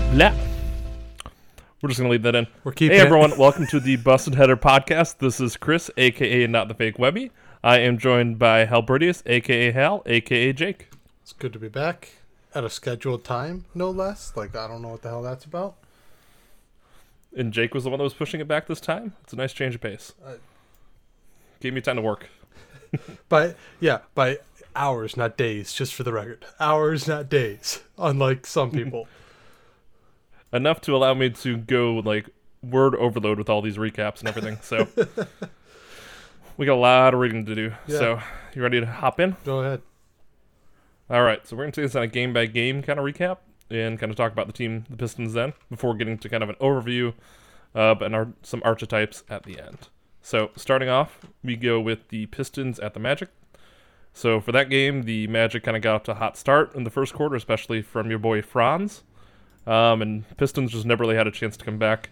Blah. We're just gonna leave that in. We're keeping Hey it. everyone, welcome to the Busted Header podcast. This is Chris, aka Not the Fake Webby. I am joined by Halberdius, aka Hal, aka Jake. It's good to be back at a scheduled time, no less. Like I don't know what the hell that's about. And Jake was the one that was pushing it back this time. It's a nice change of pace. Uh, Gave me time to work. but yeah, by hours, not days. Just for the record, hours, not days. Unlike some people. Enough to allow me to go like word overload with all these recaps and everything. So we got a lot of reading to do. Yeah. So you ready to hop in? Go ahead. All right, so we're going to take this on a game by game kind of recap and kind of talk about the team, the Pistons, then before getting to kind of an overview uh, and our, some archetypes at the end. So starting off, we go with the Pistons at the Magic. So for that game, the Magic kind of got off to a hot start in the first quarter, especially from your boy Franz, um, and Pistons just never really had a chance to come back.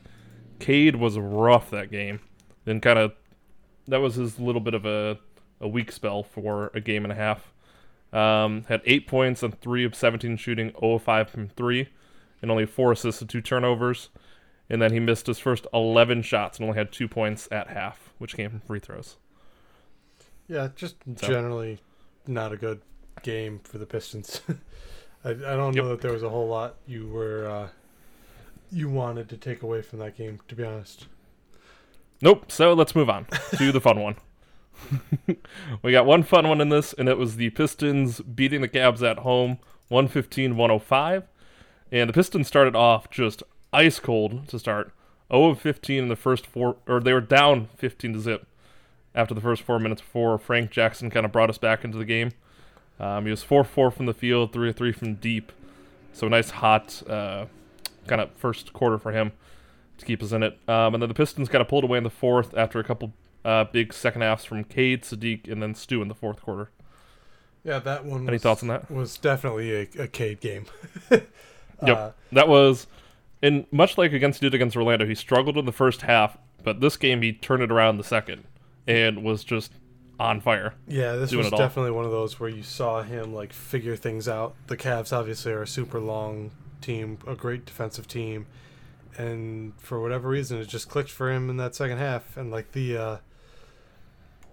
Cade was rough that game, then kind of that was his little bit of a a weak spell for a game and a half. Um, had eight points on three of 17 shooting, 0 of 5 from three, and only four assists and two turnovers. And then he missed his first 11 shots and only had two points at half, which came from free throws. Yeah, just So- generally not a good game for the Pistons. I, I don't Yep. know that there was a whole lot you were uh, you wanted to take away from that game. To be honest. Nope. So let's move on to the fun one. we got one fun one in this, and it was the Pistons beating the Cavs at home, 115 105. And the Pistons started off just ice cold to start. 0 of 15 in the first four, or they were down 15 to zip after the first four minutes before Frank Jackson kind of brought us back into the game. Um, he was 4 4 from the field, 3 3 from deep. So a nice hot uh, kind of first quarter for him to keep us in it. Um, and then the Pistons kind of pulled away in the fourth after a couple uh, big second halves from Cade, Sadiq, and then Stu in the fourth quarter. Yeah, that one. Any was, thoughts on that? Was definitely a, a Cade game. Yep. Uh, That was, and much like against he did against Orlando, he struggled in the first half, but this game he turned it around the second and was just on fire. Yeah, this was definitely one of those where you saw him like figure things out. The Cavs obviously are a super long team, a great defensive team, and for whatever reason, it just clicked for him in that second half. And like the uh,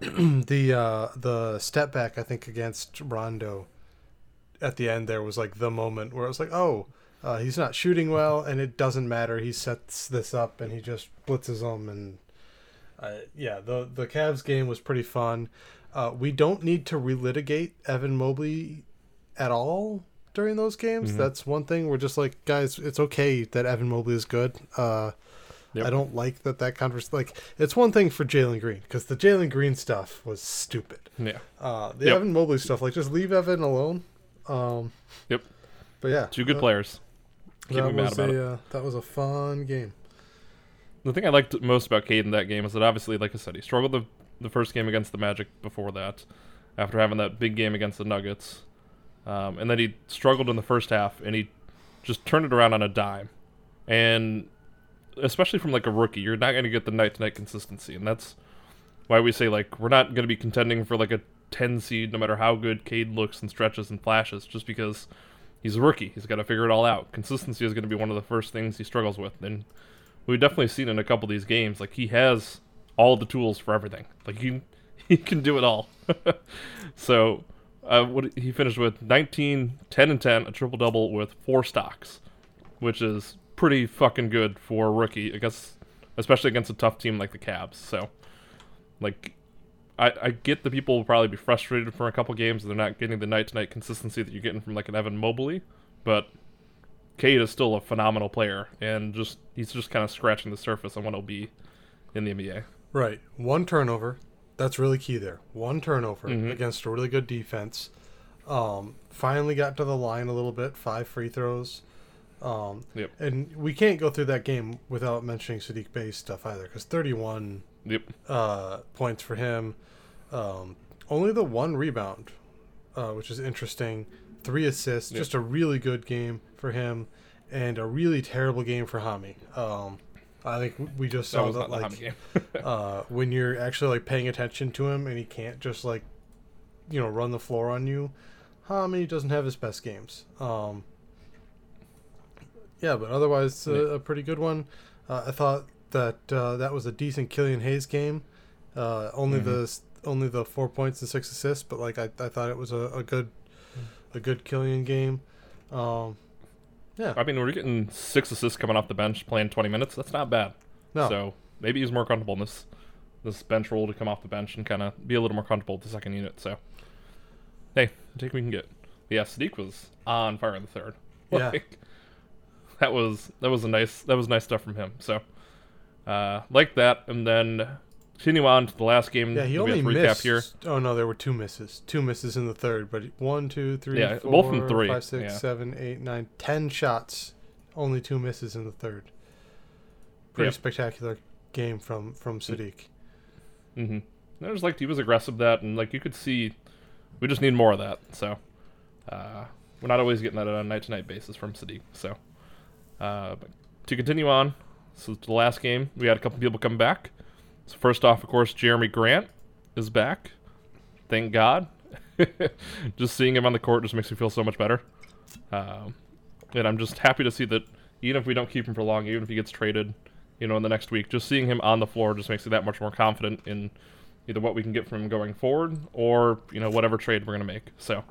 the uh, the step back, I think against Rondo at the end there was like the moment where it was like, oh. Uh, he's not shooting well, and it doesn't matter. He sets this up, and he just blitzes them, and uh, yeah, the the Cavs game was pretty fun. Uh, we don't need to relitigate Evan Mobley at all during those games. Mhm. That's one thing. We're just like, guys, it's okay that Evan Mobley is good. Uh, Yep. I don't like that that converse like it's one thing for Jalen Green because the Jalen Green stuff was stupid. Yeah. Uh, the Yep. Evan Mobley stuff, like just leave Evan alone. Um, Yep. But yeah, Two good that- players. That was about a it. uh, that was a fun game. The thing I liked most about Cade in that game is that obviously, like I said, he struggled the, the first game against the Magic before that, after having that big game against the Nuggets. Um, and then he struggled in the first half, and he just turned it around on a dime. And especially from like a rookie, you're not going to get the night to night consistency. And that's why we say, like, we're not going to be contending for like a 10 seed no matter how good Cade looks and stretches and flashes, just because he's a rookie. He's got to figure it all out. Consistency is going to be one of the first things he struggles with. And we've definitely seen in a couple of these games, like he has all the tools for everything. Like he he can do it all. so uh, what he finished with 19, 10 and 10, a triple double with four stocks, which is pretty fucking good for a rookie, I guess, especially against a tough team like the Cavs. So like I, I get the people will probably be frustrated for a couple games and they're not getting the night to night consistency that you're getting from like an Evan Mobley, but Cade is still a phenomenal player and just he's just kind of scratching the surface on what he'll be in the NBA. Right. One turnover. That's really key there. One turnover Mhm. against a really good defense. Um, finally got to the line a little bit. Five free throws. Um, Yep. And we can't go through that game without mentioning Sadiq Bey's stuff either, because 31 Yep. uh, points for him. Um, only the one rebound, uh, which is interesting. Three assists. Yep. Just a really good game for him, and a really terrible game for Hami. Um, I think we just saw was that, like uh, when you're actually like paying attention to him and he can't just like you know run the floor on you. Hami doesn't have his best games. Um, Yeah, but otherwise uh, a pretty good one. Uh, I thought that uh, that was a decent Killian Hayes game. Uh, only Mm-hmm. the only the four points and six assists, but like I, I thought it was a, a good a good Killian game. Um, yeah, I mean, we're getting six assists coming off the bench, playing 20 minutes. That's not bad. no, So maybe he's more comfortable in this this bench role to come off the bench and kind of be a little more comfortable with the second unit. So, hey, I think we can get. Yeah, Sadiq was on fire in the third. Yeah. That was that was a nice that was nice stuff from him. So, uh, like that, and then continue on to the last game. yeah, he only have to recap missed. here. Oh no, there were two misses, two misses in the third, but one, two, three, Yeah, four, both from three, five, six, yeah. seven, eight, nine, ten shots, only two misses in the third. Pretty Yeah. spectacular game from from Sadiq. Mm-hmm. I just liked he was aggressive that, and like you could see, we just need more of that. So, uh, we're not always getting that on a night to night basis from Sadiq. So, uh, but to continue on, so the last game we had a couple people come back. So first off, of course, Jerami Grant is back. Thank God. just seeing him on the court just makes me feel so much better. Um, and I'm just happy to see that even if we don't keep him for long, even if he gets traded, you know, in the next week, just seeing him on the floor just makes me that much more confident in either what we can get from him going forward or, you know, whatever trade we're going to make. So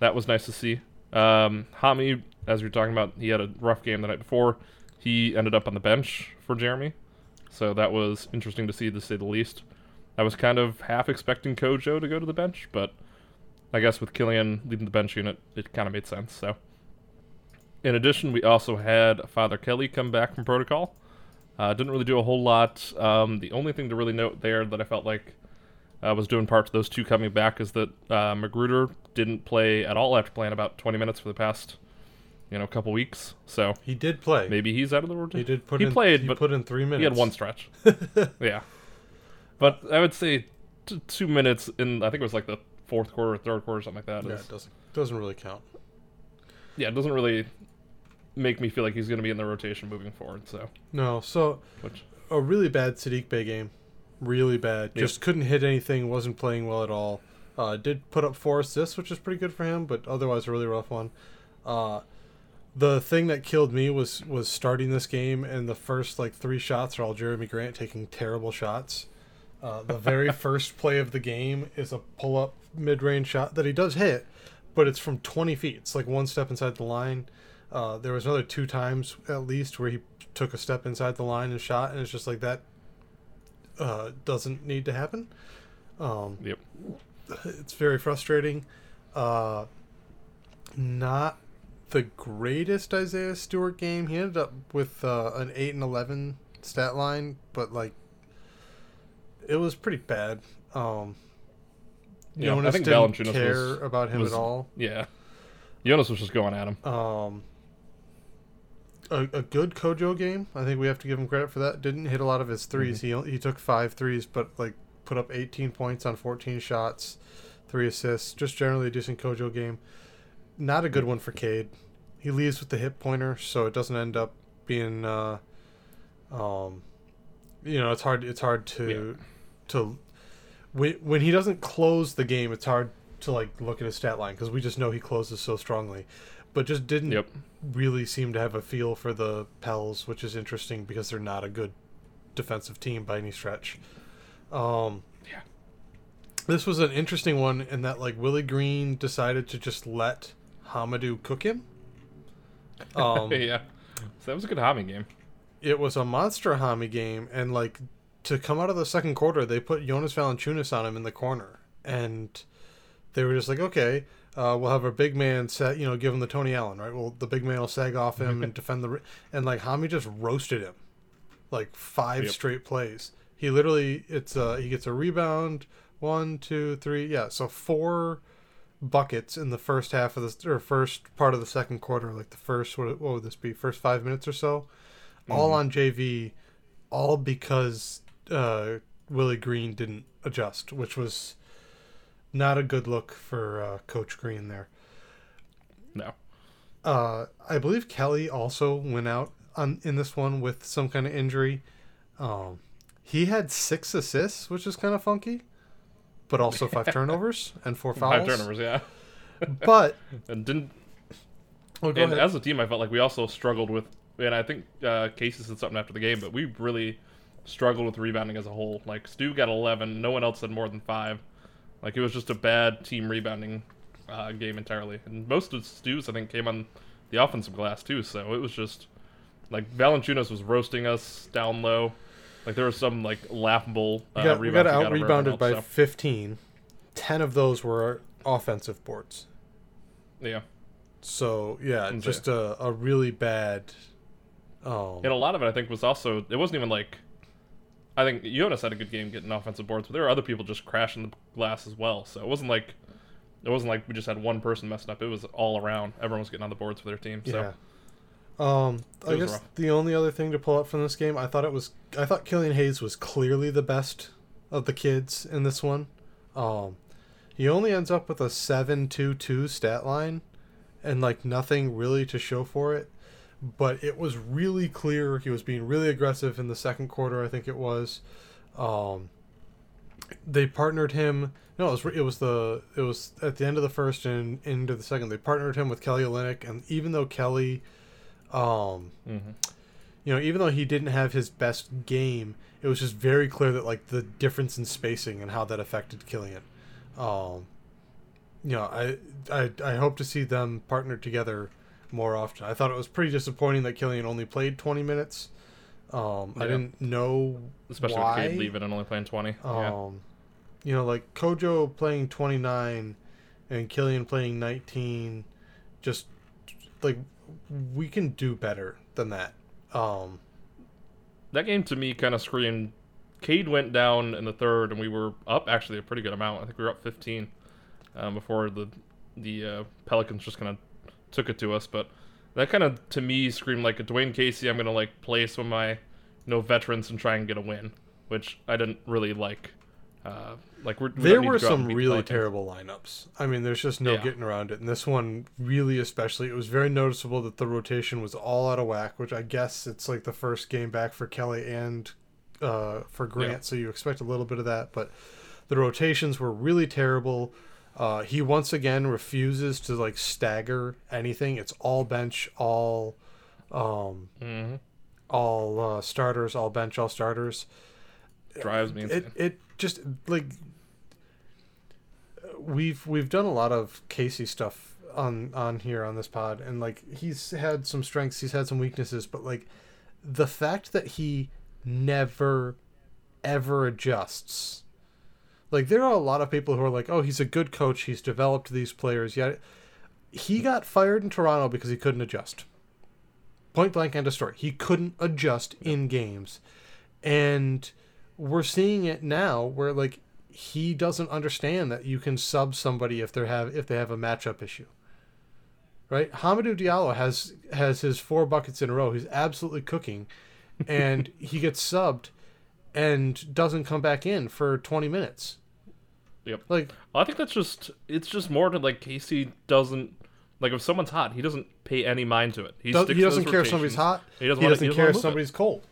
that was nice to see. Um, Hami, as you're talking about, he had a rough game the night before. He ended up on the bench for Jerami. So that was interesting to see, to say the least. I was kind of half expecting Kojo to go to the bench, but I guess with Killian leading the bench unit, it kind of made sense. So, in addition, we also had Father Kelly come back from protocol. Uh, didn't really do a whole lot. Um, the only thing to really note there that I felt like uh, was doing part to those two coming back is that uh, McGruder didn't play at all after playing about 20 minutes for the past, you know, a couple weeks. So He did play. maybe he's out of the rotation. He did put He in. played, he but put in three minutes. He had one stretch. yeah. But I would say t- two minutes in, I think it was like the fourth quarter or third quarter, something like that. Yeah, is- it doesn't doesn't really count. yeah, it doesn't really make me feel like he's going to be in the rotation moving forward. So, No, so which a really bad Sadiq Bey game, really bad. Yep. Just couldn't hit anything. Wasn't playing well at all. Uh, did put up four assists, which is pretty good for him, but otherwise a really rough one. Uh, the thing that killed me was was starting this game and the first like three shots are all Jerami Grant taking terrible shots. Uh, the very first play of the game is a pull up mid range shot that he does hit, but it's from 20 feet. It's like one step inside the line. Uh, there was another two times at least where he took a step inside the line and shot, and it's just like that uh, doesn't need to happen. Um, yep. it's very frustrating. Uh, not the greatest Isaiah Stewart game. He ended up with uh, an eight and eleven stat line, but like it was pretty bad. Um, Yeah, I Jonas think didn't Valanciunas care was- about him was- at all. Yeah. Jonas was just going at him. Um, a, a good Kojo game. I think we have to give him credit for that. Didn't hit a lot of his 3s He he took five threes, but like put up 18 points on 14 shots, three assists. Just generally a decent Kojo game. Not a good one for Cade. He leaves with the hip pointer, so it doesn't end up being. Uh, um, you know, it's hard. It's hard to to when when he doesn't close the game. It's hard to like look at his stat line because we just know he closes so strongly, but just didn't Yep. really seem to have a feel for the Pels, which is interesting because they're not a good defensive team by any stretch. Um, Yeah. This was an interesting one in that like Willie Green decided to just let Hamidou cook him. Um, yeah. So that was a good Hami game. it was a monster Hami game, and like to come out of the second quarter, they put Jonas Valanciunas on him in the corner, and they were just like, okay, uh, we'll have our big man set, you know, give him the Tony Allen, right? Well, the big man will sag off him and defend the, and like Hami just roasted him, like five Yep. straight plays. He literally, it's uh, he gets a rebound, one, two, three, yeah, so four buckets in the first half of the or first part of the second quarter, like the first what, what would this be? First five minutes or so, all on JV, all because uh, Willie Green didn't adjust, which was not a good look for uh, Coach Green there. No. Uh, I believe Kelly also went out on in this one with some kind of injury. Um, he had six assists, which is kind of funky, but also five turnovers and four fouls. Five turnovers, yeah. But And didn't oh, and ahead. as a team I felt like we also struggled with and I think uh, Casey said something after the game, but we really struggled with rebounding as a whole. Like Stu got 11, no one else had more than five. Like it was just a bad team rebounding uh, game entirely, and most of Stu's I think came on the offensive glass too. So it was just like Valanciunas was roasting us down low. Like there was some like laughable. Uh, We got, we got out rebounded by else, 15. 10 of those were offensive boards. yeah. So, yeah, Okay. just a, a really bad. Um, And a lot of it, I think, was also it wasn't even like. I think Jonas had a good game getting offensive boards, but there were other people just crashing the glass as well. So it wasn't like it wasn't like we just had one person messing up. It was all around. Everyone was getting on the boards for their team. So Yeah. Um, I guess rough. the only other thing to pull up from this game, I thought it was, I thought Killian Hayes was clearly the best of the kids in this one. Um, he only ends up with a seven-two-two stat line, and like nothing really to show for it. But it was really clear he was being really aggressive in the second quarter. I think it was. Um, they partnered him. No, it was it was the it was at the end of the first and into the second. They partnered him with Kelly Olynyk, and even though Kelly, um, mhm. you know, even though he didn't have his best game, it was just very clear that like the difference in spacing and how that affected Killian. Um, you know, I I I hope to see them partnered together more often. I thought it was pretty disappointing that Killian only played 20 minutes. Um, I didn't know especially why. with Cade leaving and only playing twenty. yeah. Um, you know, like Kojo playing 29 and Killian playing 19, just like we can do better than that. Um, That game to me kind of screamed. Cade went down in the third, and we were up actually a pretty good amount. I think we were up 15 um, before the the uh, Pelicans just kind of took it to us. But that kind of to me screamed like a Dwane Casey. I'm gonna like play some of my you know veterans and try and get a win, which I didn't really like. Uh, like we're, we there were to go out and some really terrible lineups. I mean, there's just no Yeah. getting around it. And this one, really, especially, it was very noticeable that the rotation was all out of whack, which I guess it's like the first game back for Kelly and uh, for Grant, Yeah. so you expect a little bit of that. But the rotations were really terrible. Uh, he once again refuses to like stagger anything. It's all bench, all, um, Mhm. all uh, starters, all bench, all starters drives me insane. it it just like we've we've done a lot of Casey stuff on on here on this pod and like he's had some strengths he's had some weaknesses but like the fact that he never ever adjusts like there are a lot of people who are like oh he's a good coach he's developed these players yet he got fired in Toronto because he couldn't adjust. Point blank end of story. He couldn't adjust in games. And we're seeing it now where like he doesn't understand that you can sub somebody if they have if they have a matchup issue. Right? Hamidou Diallo has has his four buckets in a row. He's absolutely cooking and he gets subbed and doesn't come back in for 20 minutes. Yep. Like I think that's just it's just more to like Casey doesn't like if someone's hot, he doesn't pay any mind to it. He, does, he doesn't care if somebody's hot. He doesn't He wanna- doesn't he doesn't care if move it. somebody's cold.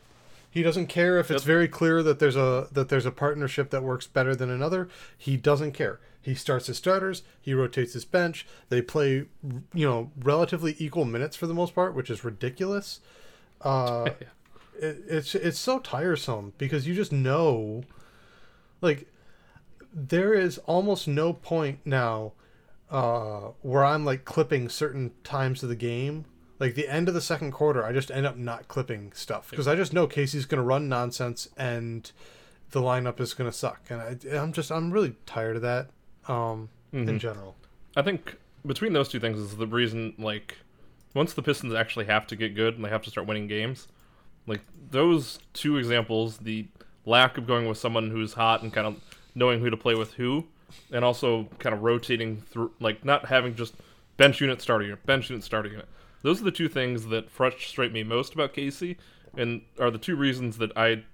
He doesn't care if it's very clear that there's a that there's a partnership that works better than another. He doesn't care. He starts his starters. He rotates his bench. They play, you know, relatively equal minutes for the most part, which is ridiculous. Uh, it, it's it's so tiresome because you just know, like, there is almost no point now uh, where I'm like clipping certain times of the game. Like the end of the second quarter, I just end up not clipping stuff because I just know Casey's going to run nonsense and the lineup is going to suck. And I, I'm just I'm really tired of that. Um, in Mhm. general, I think between those two things is the reason like once the Pistons actually have to get good and they have to start winning games, like those two examples, the lack of going with someone who's hot and kind of knowing who to play with who, and also kind of rotating through like not having just bench unit starter unit, bench unit starter unit. Those are the two things that frustrate me most about Casey and are the two reasons that I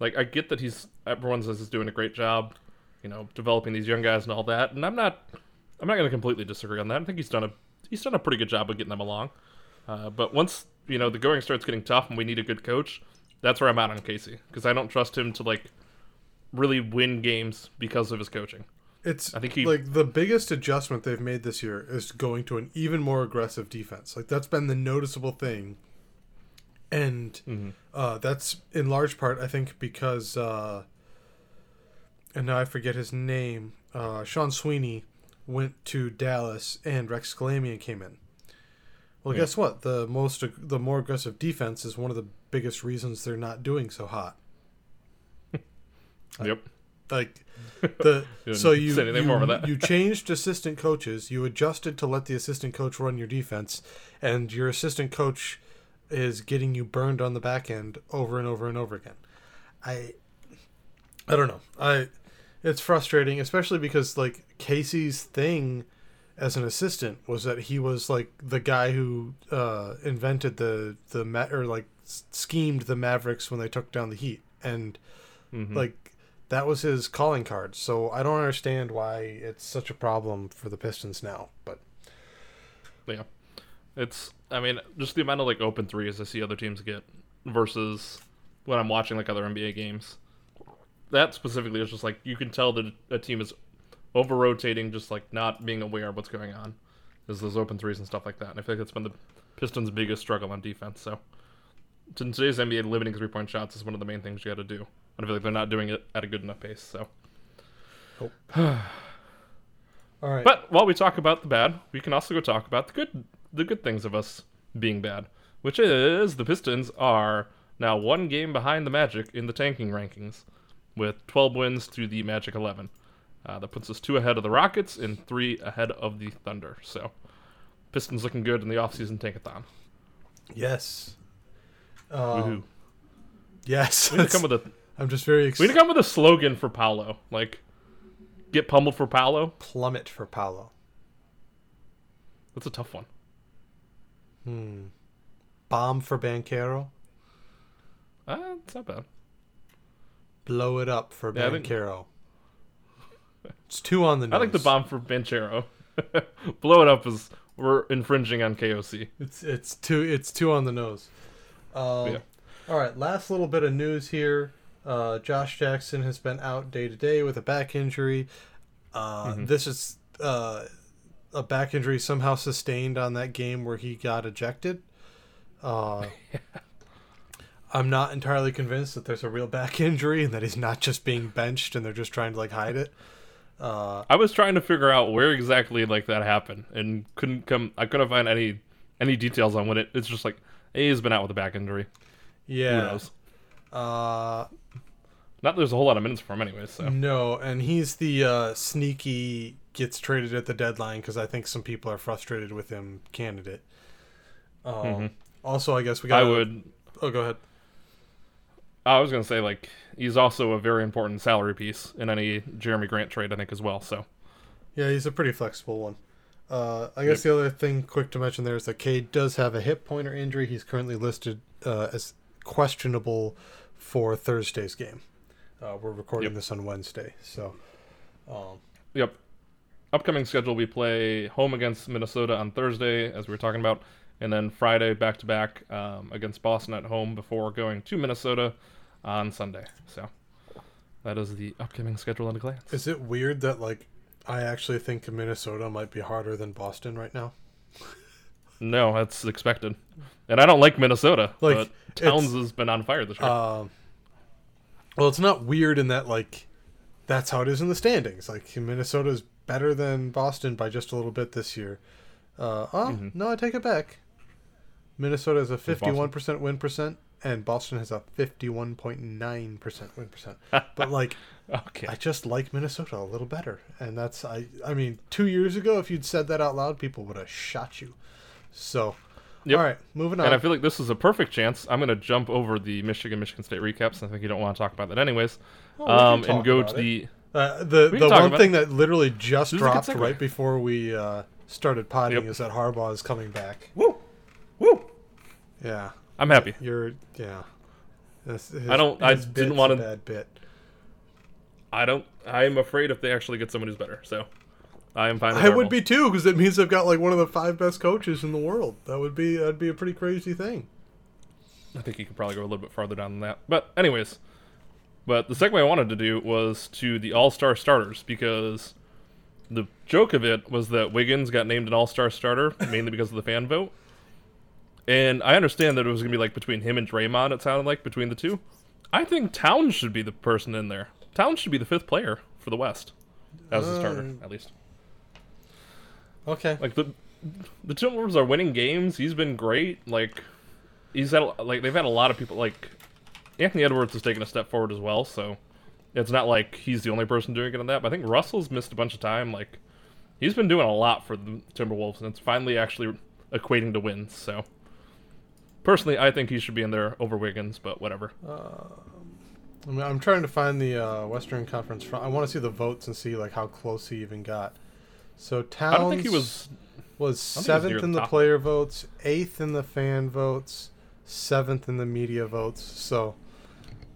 like I get that he's everyone says he's doing a great job, you know, developing these young guys and all that, and I'm not I'm not going to completely disagree on that. I think he's done a he's done a pretty good job of getting them along. Uh, but once you know the going starts getting tough and we need a good coach, that's where I'm at on Casey because I don't trust him to like really win games because of his coaching. It's I think he- like the biggest adjustment they've made this year is going to an even more aggressive defense. Like that's been the noticeable thing and hmm uh, that's in large part, I think, because uh, and now I forget his name. Uh, Sean Sweeney went to Dallas, and Rex Kalamian came in. Well, Yeah. guess what? The most the more aggressive defense is one of the biggest reasons they're not doing so hot. Yep. Like the so you say you, that. you changed assistant coaches. You adjusted to let the assistant coach run your defense, and your assistant coach is getting you burned on the back end over and over and over again. I I don't know. I it's frustrating, especially because like Casey's thing as an assistant was that he was like the guy who uh, invented the the ma- or like schemed the Mavericks when they took down the Heat, and hmm like that was his calling card. So I don't understand why it's such a problem for the Pistons now. But Yeah. It's I mean, just the amount of like open threes I see other teams get versus when I'm watching like other NBA games. That specifically is just like you can tell that a team is over rotating, just like not being aware of what's going on. Is those open threes and stuff like that. And I feel like that's been the Pistons' biggest struggle on defense. So in today's NBA, limiting three point shots is one of the main things you got to do. I feel like they're not doing it at a good enough pace. So, all right, but while we talk about the bad, we can also go talk about the good the good things of us being bad, which is the Pistons are now one game behind the Magic in the tanking rankings, with 12 wins to the Magic 11. Uh, that puts us two ahead of the Rockets and three ahead of the Thunder. So, Pistons looking good in the offseason tankathon. yes, Woohoo! um, yes. We come with a I'm just very excited. we need to come up with a slogan for Paolo, like get pummeled for Paolo. Plummet for Paolo. That's a tough one. Hmm. Bomb for Banchero. Uh, it's not bad. Blow it up for Yeah, I think- It's two on the nose. I like the bomb for Banchero. Blow it up is we're infringing on KOC. It's it's two it's two on the nose. Um, Yeah. All right, last little bit of news here. Uh, Josh Jackson has been out day to day with a back injury. Uh, Mhm. This is uh, a back injury somehow sustained on that game where he got ejected. Uh, I'm not entirely convinced that there's a real back injury and that he's not just being benched and they're just trying to like hide it. Uh, I was trying to figure out where exactly like that happened and couldn't come. I couldn't find any any details on when it. It's just like hey, he's been out with a back injury. Yeah. Who knows? Not there's a whole lot of minutes for him anyways. So No, and he's the uh, sneaky gets traded at the deadline because I think some people are frustrated with him candidate. Um, Mhm. Also, I guess we got. I would. Oh, go ahead. I was gonna say like he's also a very important salary piece in any Jerami Grant trade I think as well. So Yeah, he's a pretty flexible one. Uh, I guess the other thing, quick to mention there, is that Cade does have a hip pointer injury. He's currently listed uh, as questionable for Thursday's game. Uh, we're recording Yep. this on Wednesday, so um, Yep. Upcoming schedule: we play home against Minnesota on Thursday, as we were talking about, and then Friday back to back um, against Boston at home before going to Minnesota on Sunday. So that is the upcoming schedule at a glance. is it weird that like I actually think Minnesota might be harder than Boston right now? no, that's expected, and I don't like Minnesota, Like, Towns has been on fire this year. Um, well, it's not weird in that like that's how it is in the standings. Like Minnesota is better than Boston by just a little bit this year. Uh, oh Mhm. no, I take it back. Minnesota has a fifty-one percent win percent, and Boston has a fifty-one point nine percent win percent. But like, okay, I just like Minnesota a little better, and that's I. I mean, two years ago, if you'd said that out loud, people would have shot you. So, Yep. all right, moving on. and I feel like this is a perfect chance. I'm going to jump over the Michigan Michigan State recaps. I think you don't want to talk about that anyways, Oh, we um, and go to it. the Uh, the the one about thing that literally just This is a good dropped right before we uh, started potting Yep. is that Harbaugh is coming back. woo woo. Yeah, I'm happy. you're yeah. This- his- I don't- I his didn't wanna- a bad bit. I don't. I am afraid if they actually get someone who's better. So I am fine. With I would be too because it means I've got like one of the five best coaches in the world. That would be that'd be a pretty crazy thing. I think you could probably go a little bit farther down than that. But anyways, but the segue I wanted to do was to the All Star starters because the joke of it was that Wiggins got named an All Star starter mainly because of the fan vote. And I understand that it was gonna be like between him and Draymond. It sounded like between the two. I think Towns should be the person in there. Towns should be the fifth player for the West as a starter, Um, at least. Okay. Like the the Timberwolves are winning games. He's been great. Like he's had like they've had a lot of people like Anthony Edwards has taken a step forward as well. So it's not like he's the only person doing it on that. But I think Russell's missed a bunch of time. Like he's been doing a lot for the Timberwolves, and it's finally actually equating to wins. So personally, I think he should be in there over Wiggins. But whatever. I mean, I'm trying to find the uh, Western Conference. Front. I want to see the votes and see like how close he even got. So Towns I don't think he was. was he was seventh the in the player votes, eighth in the fan votes, seventh in the media votes. So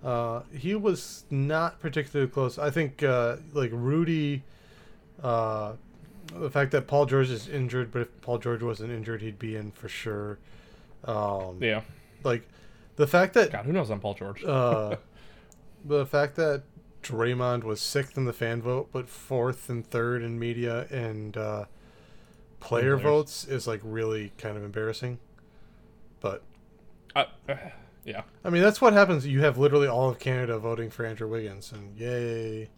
uh, he was not particularly close. I think uh, like Rudy, uh, the fact that Paul George is injured, but if Paul George wasn't injured, he'd be in for sure. Um, Yeah. Like the fact that God, who knows on Paul George? uh, the fact that Draymond was sixth in the fan vote, but fourth and third in media and uh, player votes is like really kind of embarrassing. But Uh, uh, yeah. I mean, that's what happens. You have literally all of Canada voting for Andrew Wiggins, and yay!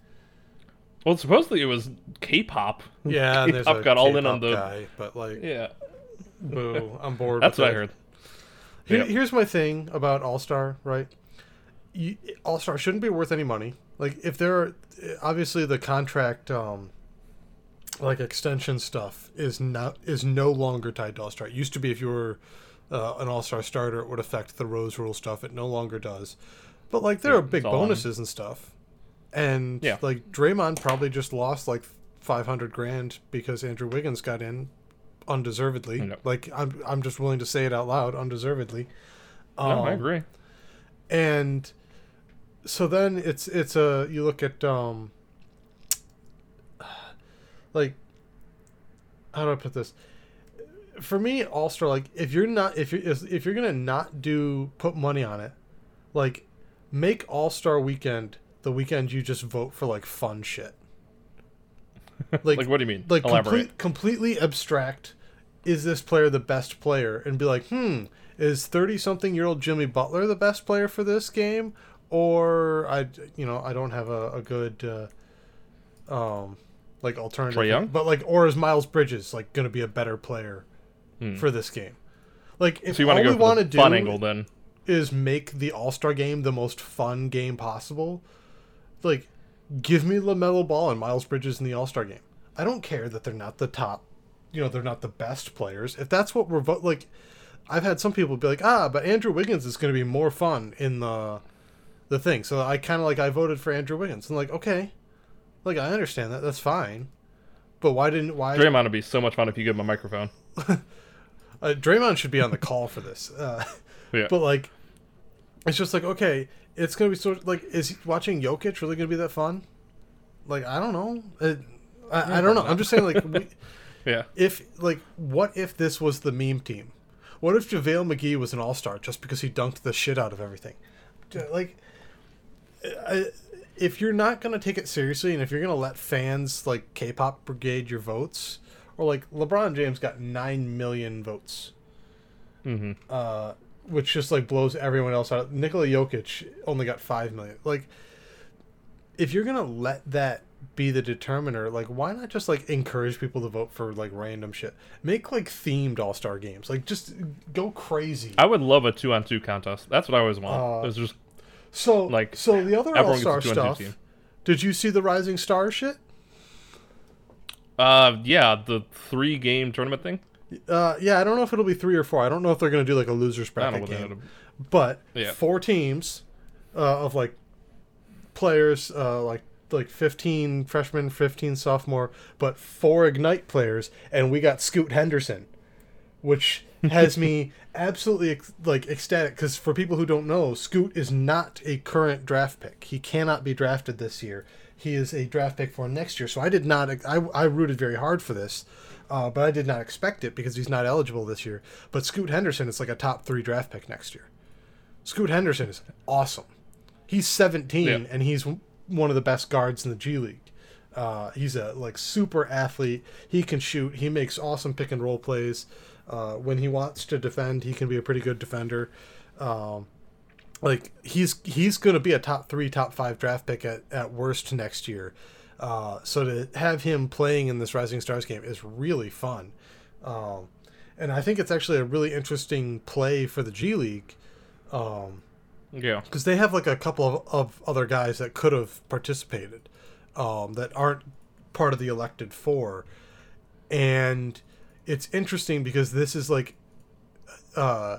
Well, supposedly it was K-pop. Yeah, K-pop got all in on the. guy, but like, Yeah, boo! I'm bored. that's what I heard. Here, Yep. Here's my thing about All Star, right? All Star shouldn't be worth any money. Like if there are obviously the contract, um, like extension stuff is not is no longer tied to All Star. It used to be if you were uh, an All Star starter, it would affect the Rose Rule stuff. It no longer does. But like there Yeah, are big it's all on- bonuses and stuff, and Yeah. like Draymond probably just lost like five hundred grand because Andrew Wiggins got in undeservedly. Like I'm I'm just willing to say it out loud, undeservedly. no, I Um, agree. and so then it's it's a you look at um like how do I put this? For me, All Star like if you're not if you are if you're gonna not do put money on it, like make All Star Weekend the weekend you just vote for like fun shit. Like, what do you mean? like complete, completely abstract is this player the best player and be like hmm is 30 something year old jimmy butler the best player for this game or i you know i don't have a, a good uh, um like alternative Trae Young? but like or is miles bridges like gonna be a better player Hmm. for this game like if so you all we want to do fun angle then? is make the All Star game the most fun game possible. Like, give me Lamelo Ball and Miles Bridges in the All Star game. I don't care that they're not the top, you know, they're not the best players. If that's what we're vo- like, I've had some people be like, ah, but Andrew Wiggins is going to be more fun in the the thing. So I kind of like I voted for Andrew Wiggins. And like, okay, like I understand that. That's fine. But why didn't why Draymond would be so much fun if you give him a microphone. uh, Draymond should be on the call for this. Uh, Yeah. But like, it's just like okay, it's gonna be so like, is watching Jokic really gonna be that fun? Like I don't know. Uh, I, I don't know. I'm just saying like, we, Yeah. if like, what if this was the meme team? What if JaVale McGee was an All Star just because he dunked the shit out of everything? Like, if you're not gonna take it seriously, and if you're gonna let fans like K-pop brigade your votes, or like LeBron James got nine million votes Mm-hmm. uh, which just like blows everyone else out. Nikola Jokic only got five million. Like, if you're gonna let that be the determiner, like, why not just like encourage people to vote for like random shit? Make like themed All Star games. Like, just go crazy. I would love a two-on-two contest. That's what I always want. Uh, just So like, so the other All Star gets a two-on-two stuff. Did you see the Rising Star shit? Uh, yeah, the three-game tournament thing. Uh, yeah, I don't know if it'll be three or four. I don't know if they're gonna do like a losers I don't know bracket game. but Yeah. four teams uh, of like players uh, like like 15 freshmen 15 sophomore but four ignite players and we got scoot henderson which has me absolutely like ecstatic because for people who don't know scoot is not a current draft pick he cannot be drafted this year he is a draft pick for next year so i did not i, I rooted very hard for this uh, but i did not expect it because he's not eligible this year but scoot henderson is like a top three draft pick next year Scoot Henderson is awesome. He's 17 Yeah. and he's one of the best guards in the G League. Uh, he's a like super athlete. He can shoot. He makes awesome pick and roll plays. Uh, when he wants to defend, he can be a pretty good defender. Um, like he's he's going to be a top three, top five draft pick at, at worst next year. Uh, so to have him playing in this Rising Stars game is really fun. Um, and I think it's actually a really interesting play for the G League. Um, yeah, because they have like a couple of, of other guys that could have participated um, that aren't part of the elected four, and it's interesting because this is like, uh,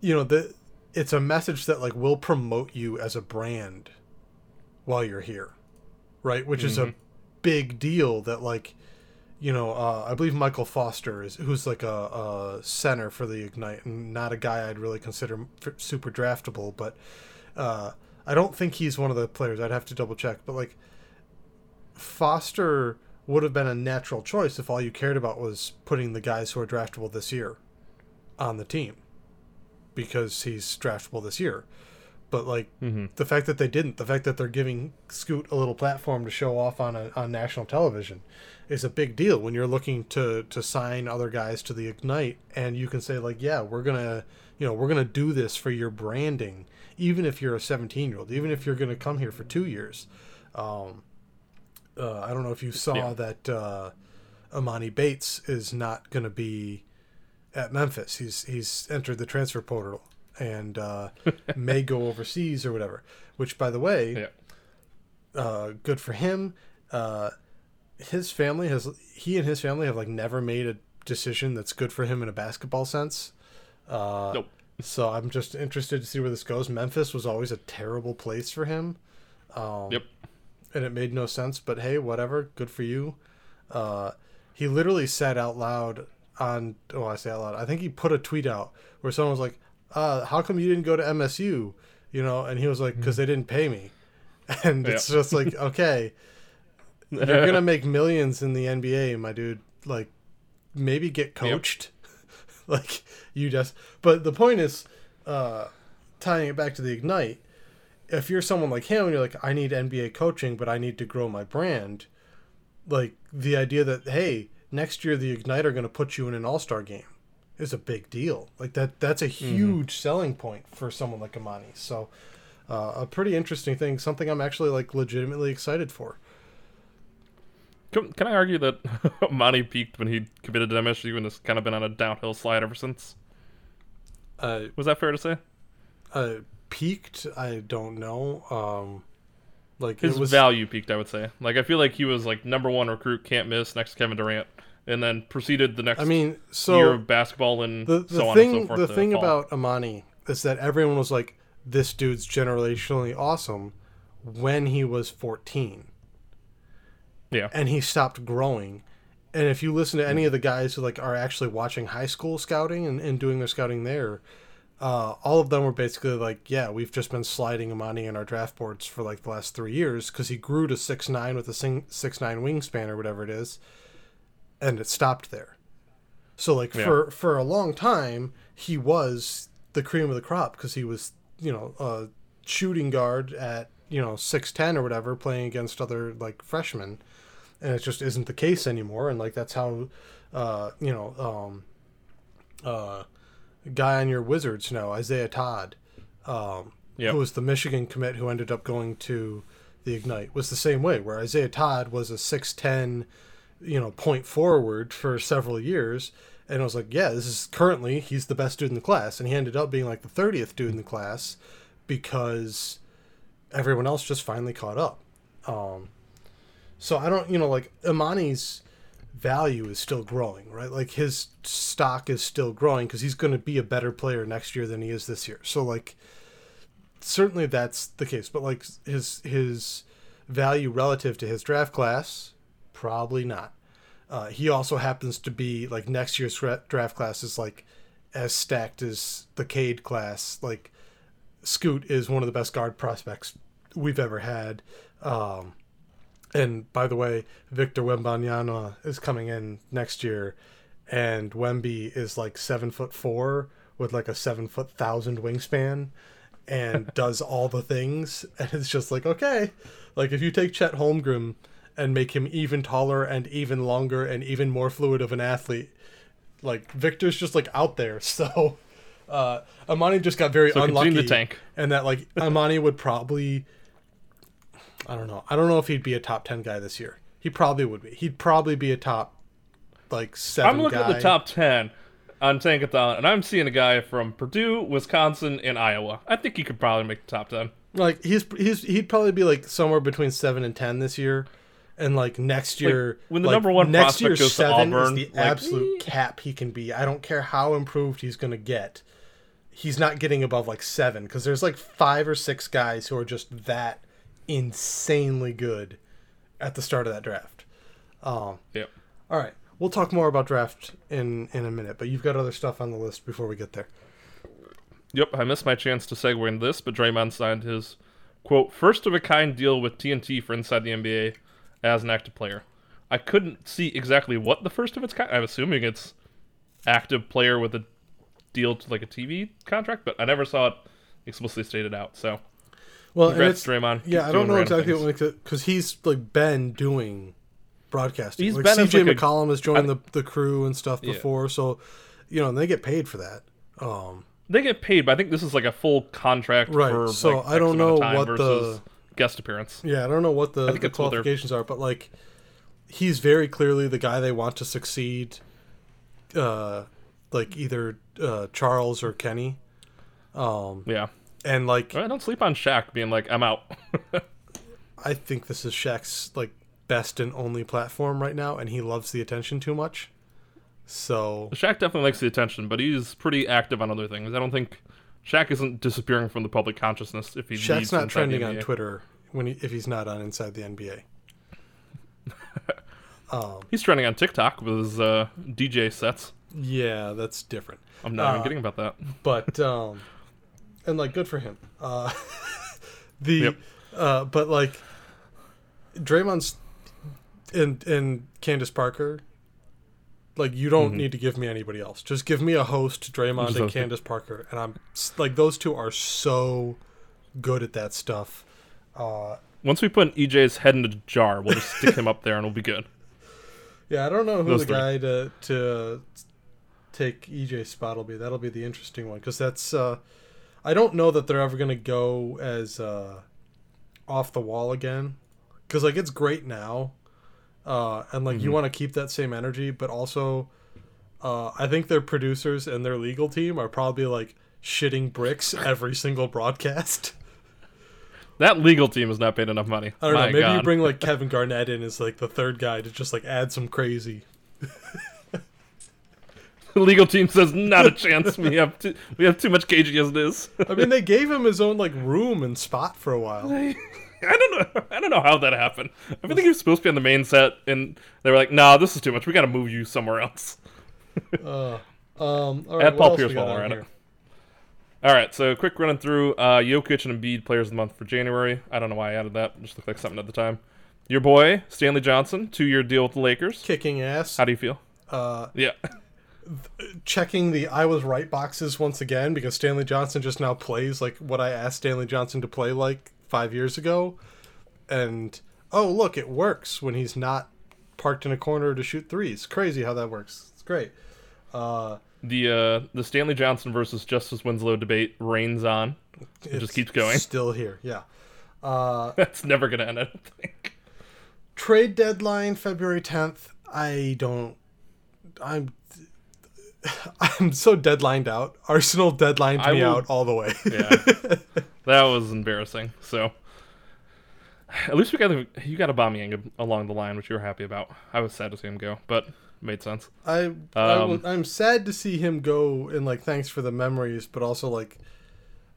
you know, the it's a message that like will promote you as a brand while you're here, right? Which mm-hmm. is a mm-hmm. big deal that like you know, uh, I believe Michael Foster is who's like a, a, center for the Ignite, and not a guy I'd really consider super draftable. But uh, I don't think he's one of the players. I'd have to double check. But like Foster would have been a natural choice if all you cared about was putting the guys who are draftable this year on the team, because he's draftable this year. But like mm-hmm. the fact that they didn't, the fact that they're giving Scoot a little platform to show off on a, on national television is a big deal when you're looking to to sign other guys to the Ignite and you can say like, yeah, we're gonna you know we're gonna do this for your branding, even if you're a 17 year old, even if you're gonna come here for two years. Um, uh, I don't know if you saw yeah. that uh, Emoni Bates is not gonna be at Memphis. He's he's entered the transfer portal and uh, may go overseas or whatever. Which, by the way, yeah. uh, good for him. Uh, his family has he and his family have like never made a decision that's good for him in a basketball sense. Uh, nope. So I'm just interested to see where this goes. Memphis was always a terrible place for him. Um, yep. And it made no sense, but hey, whatever. Good for you. Uh, he literally said out loud on oh I say out loud. I think he put a tweet out where someone was like, uh, "How come you didn't go to MSU?" You know, and he was like, "Because mm-hmm. they didn't pay me." And yeah. it's just like, okay, you're gonna make millions in the NBA, my dude. Like, maybe get coached. Yep. like you just. But the point is, uh, tying it back to the ignite. If you're someone like him and you're like, I need NBA coaching, but I need to grow my brand. Like the idea that hey, next year the ignite are gonna put you in an All Star game is a big deal. Like that. That's a mm-hmm. huge mm-hmm. selling point for someone like Emoni. So. Uh, a pretty interesting thing, something I'm actually like legitimately excited for. Can, can I argue that Emoni peaked when he committed to MSU and has kind of been on a downhill slide ever since? Uh, Was that fair to say? Uh, peaked? I don't know. Um, like his was... value peaked, I would say. Like I feel like he was like number one recruit, can't miss next to Kevin Durant, and then proceeded the next. I mean, so year of basketball and the, the so thing, on and so forth. The thing fall. about Emoni is that everyone was like, "This dude's generationally awesome," when he was fourteen yeah. And he stopped growing. And if you listen to any of the guys who like are actually watching high school scouting and, and doing their scouting there, uh, all of them were basically like, yeah, we've just been sliding Emoni in our draft boards for like the last three years because he grew to six nine with a sing- six nine wingspan or whatever it is, and it stopped there. So like yeah. for for a long time, he was the cream of the crop because he was you know a shooting guard at you know six ten or whatever, playing against other like freshmen and it just isn't the case anymore. And like that's how, uh, you know, um, uh, guy on your Wizards now, Isaiah Todd, um, yep. who was the Michigan commit who ended up going to the Ignite, was the same way. Where Isaiah Todd was a six ten, you know, point forward for several years. And I was like, yeah, this is currently he's the best dude in the class, and he ended up being like the thirtieth dude in the class because everyone else just finally caught up. Um, so I don't, you know, like Emoni's value is still growing, right? Like his stock is still growing because he's going to be a better player next year than he is this year. So like certainly that's the case, but like his his value relative to his draft class, probably not. Uh, he also happens to be like next year's draft class is like as stacked as the Cade class. Like Scoot is one of the best guard prospects we've ever had. Um, and by the way, Victor Wembanyama is coming in next year, and Wemby is like seven foot four with like a seven foot thousand wingspan, and does all the things, and it's just like okay, like if you take Chet Holmgren and make him even taller and even longer and even more fluid of an athlete, like Victor's just like out there. So uh, Emoni just got very So unlucky, and that like Emoni would probably, I don't know, I don't know if he'd be a top ten guy this year. He probably would be. He'd probably be a top like 7 I'm looking guy. at the top 10 on Tankathon, and I'm seeing a guy from Purdue, Wisconsin, and Iowa. I think he could probably make the top 10. Like he's he's he'd probably be like somewhere between seven and ten this year, and like next year when the like, number one next year goes to seven Auburn, is the like, absolute eh. cap he can be. I don't care how improved he's gonna get. He's not getting above like seven because there's like five or six guys who are just that insanely good at the start of that draft. Um, Yep. all right, we'll talk more about draft in in a minute, but you've got other stuff on the list before we get there. Yep, I missed my chance to segue into this, but Draymond signed his quote first of a kind deal with TNT for inside the NBA as an active player. I couldn't see exactly what the first of its kind. I'm assuming it's active player with a deal to like a TV contract, but I never saw it explicitly stated out. So Well, congrats, it's, Draymond. Yeah, Keep I don't know exactly things. what because he's like been doing broadcasting. He's like been CJ like, McCollum has joined the the crew and stuff Yeah. before, so you know and they get paid for that. Um, They get paid, but I think this is like a full contract Right, for so like, I don't know what the- guest appearance. yeah, I don't know what the, the qualifications are, but like he's very clearly the guy they want to succeed. Uh, like either uh, Charles or Kenny, um, Yeah. And like I don't sleep on Shaq being like, I'm out. I think this is Shaq's like best and only platform right now, and he loves the attention too much. So Shaq definitely likes the attention, but he's pretty active on other things. I don't think Shaq isn't disappearing from the public consciousness if he Shaq's not trending on Twitter when he, if he's not on Inside the NBA. um, He's trending on TikTok with his uh, DJ sets. yeah, that's different. I'm not even Uh, kidding about that. But um, and like good for him. Uh, the Yep. uh, but like Draymond's and and Candace Parker. Like you don't need to give me anybody else. Just give me a host, Draymond Mm-hmm. And. Candace Parker, and I'm like those two are so good at that stuff. Uh, Once we put EJ's head in a jar, we'll just stick him up there and we'll be good. Yeah, I don't know who Those the three. guy to to take EJ's spot will be. That'll be the interesting one because that's. Uh, I don't know that they're ever gonna go as uh, off the wall again, because like it's great now, uh, and like Mm-hmm. you want to keep that same energy, but also, uh, I think their producers and their legal team are probably like shitting bricks every single broadcast. That legal team has not paid enough money. I don't My know. Maybe you bring like Kevin Garnett in as like the third guy to just like add some crazy. the legal team says not a chance. We have too, we have too much KG as it is. I mean, they gave him his own like room and spot for a while. I don't know. I don't know how that happened. I think he was supposed to be on the main set, and they were like, "Nah, this is too much. We got to move you somewhere else." Uh, um, all right, Add Paul Pierce while we're at it. All right, so quick running through uh, Jokic and Embiid Players of the Month for January. I don't know why I added that. It just looked like something at the time. Your boy Stanley Johnson, two-year deal with the Lakers. Kicking ass. How do you feel? Uh, Yeah, checking the I was right boxes once again because Stanley Johnson just now plays like what I asked Stanley Johnson to play like five years ago, and oh look, it works when he's not parked in a corner to shoot threes. Crazy how that works. It's great. Uh, the uh, the Stanley Johnson versus Justice Winslow debate reigns on. It just keeps going. Still here, yeah. Uh, That's never gonna end. I don't think. trade deadline February 10th. I don't. I'm. I'm so deadlined out. Arsenal deadlined I me will- out all the way. Yeah, that was embarrassing. So. At least we got a, you got a bombing along the line, which you were happy about. I was sad to see him go, but made sense. I, I Um, w- I'm sad to see him go and like thanks for the memories, but also like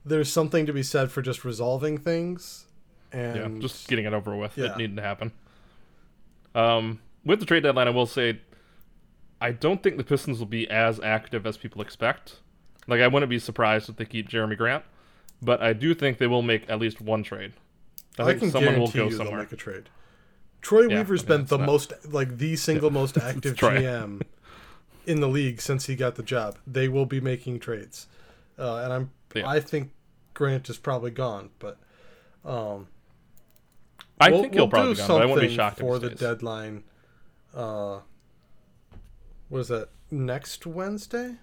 there's something to be said for just resolving things and Yeah, just getting it over with. Yeah. It needed to happen. Um, with the trade deadline, I will say, I don't think the Pistons will be as active as people expect. Like, I wouldn't be surprised if they keep Jerami Grant, but I do think they will make at least one trade. I, I, think can someone will guarantee go you they'll somewhere. make a trade. Troy Yeah, Weaver's okay, been the not- most like the single most active GM in the league since he got the job. They will be making trades, uh, and I'm Yeah. I think Grant is probably gone, but um, I we'll- think he'll we'll probably do be gone, but I wouldn't be shocked if for he the deadline. Uh, what is that? Next Wednesday?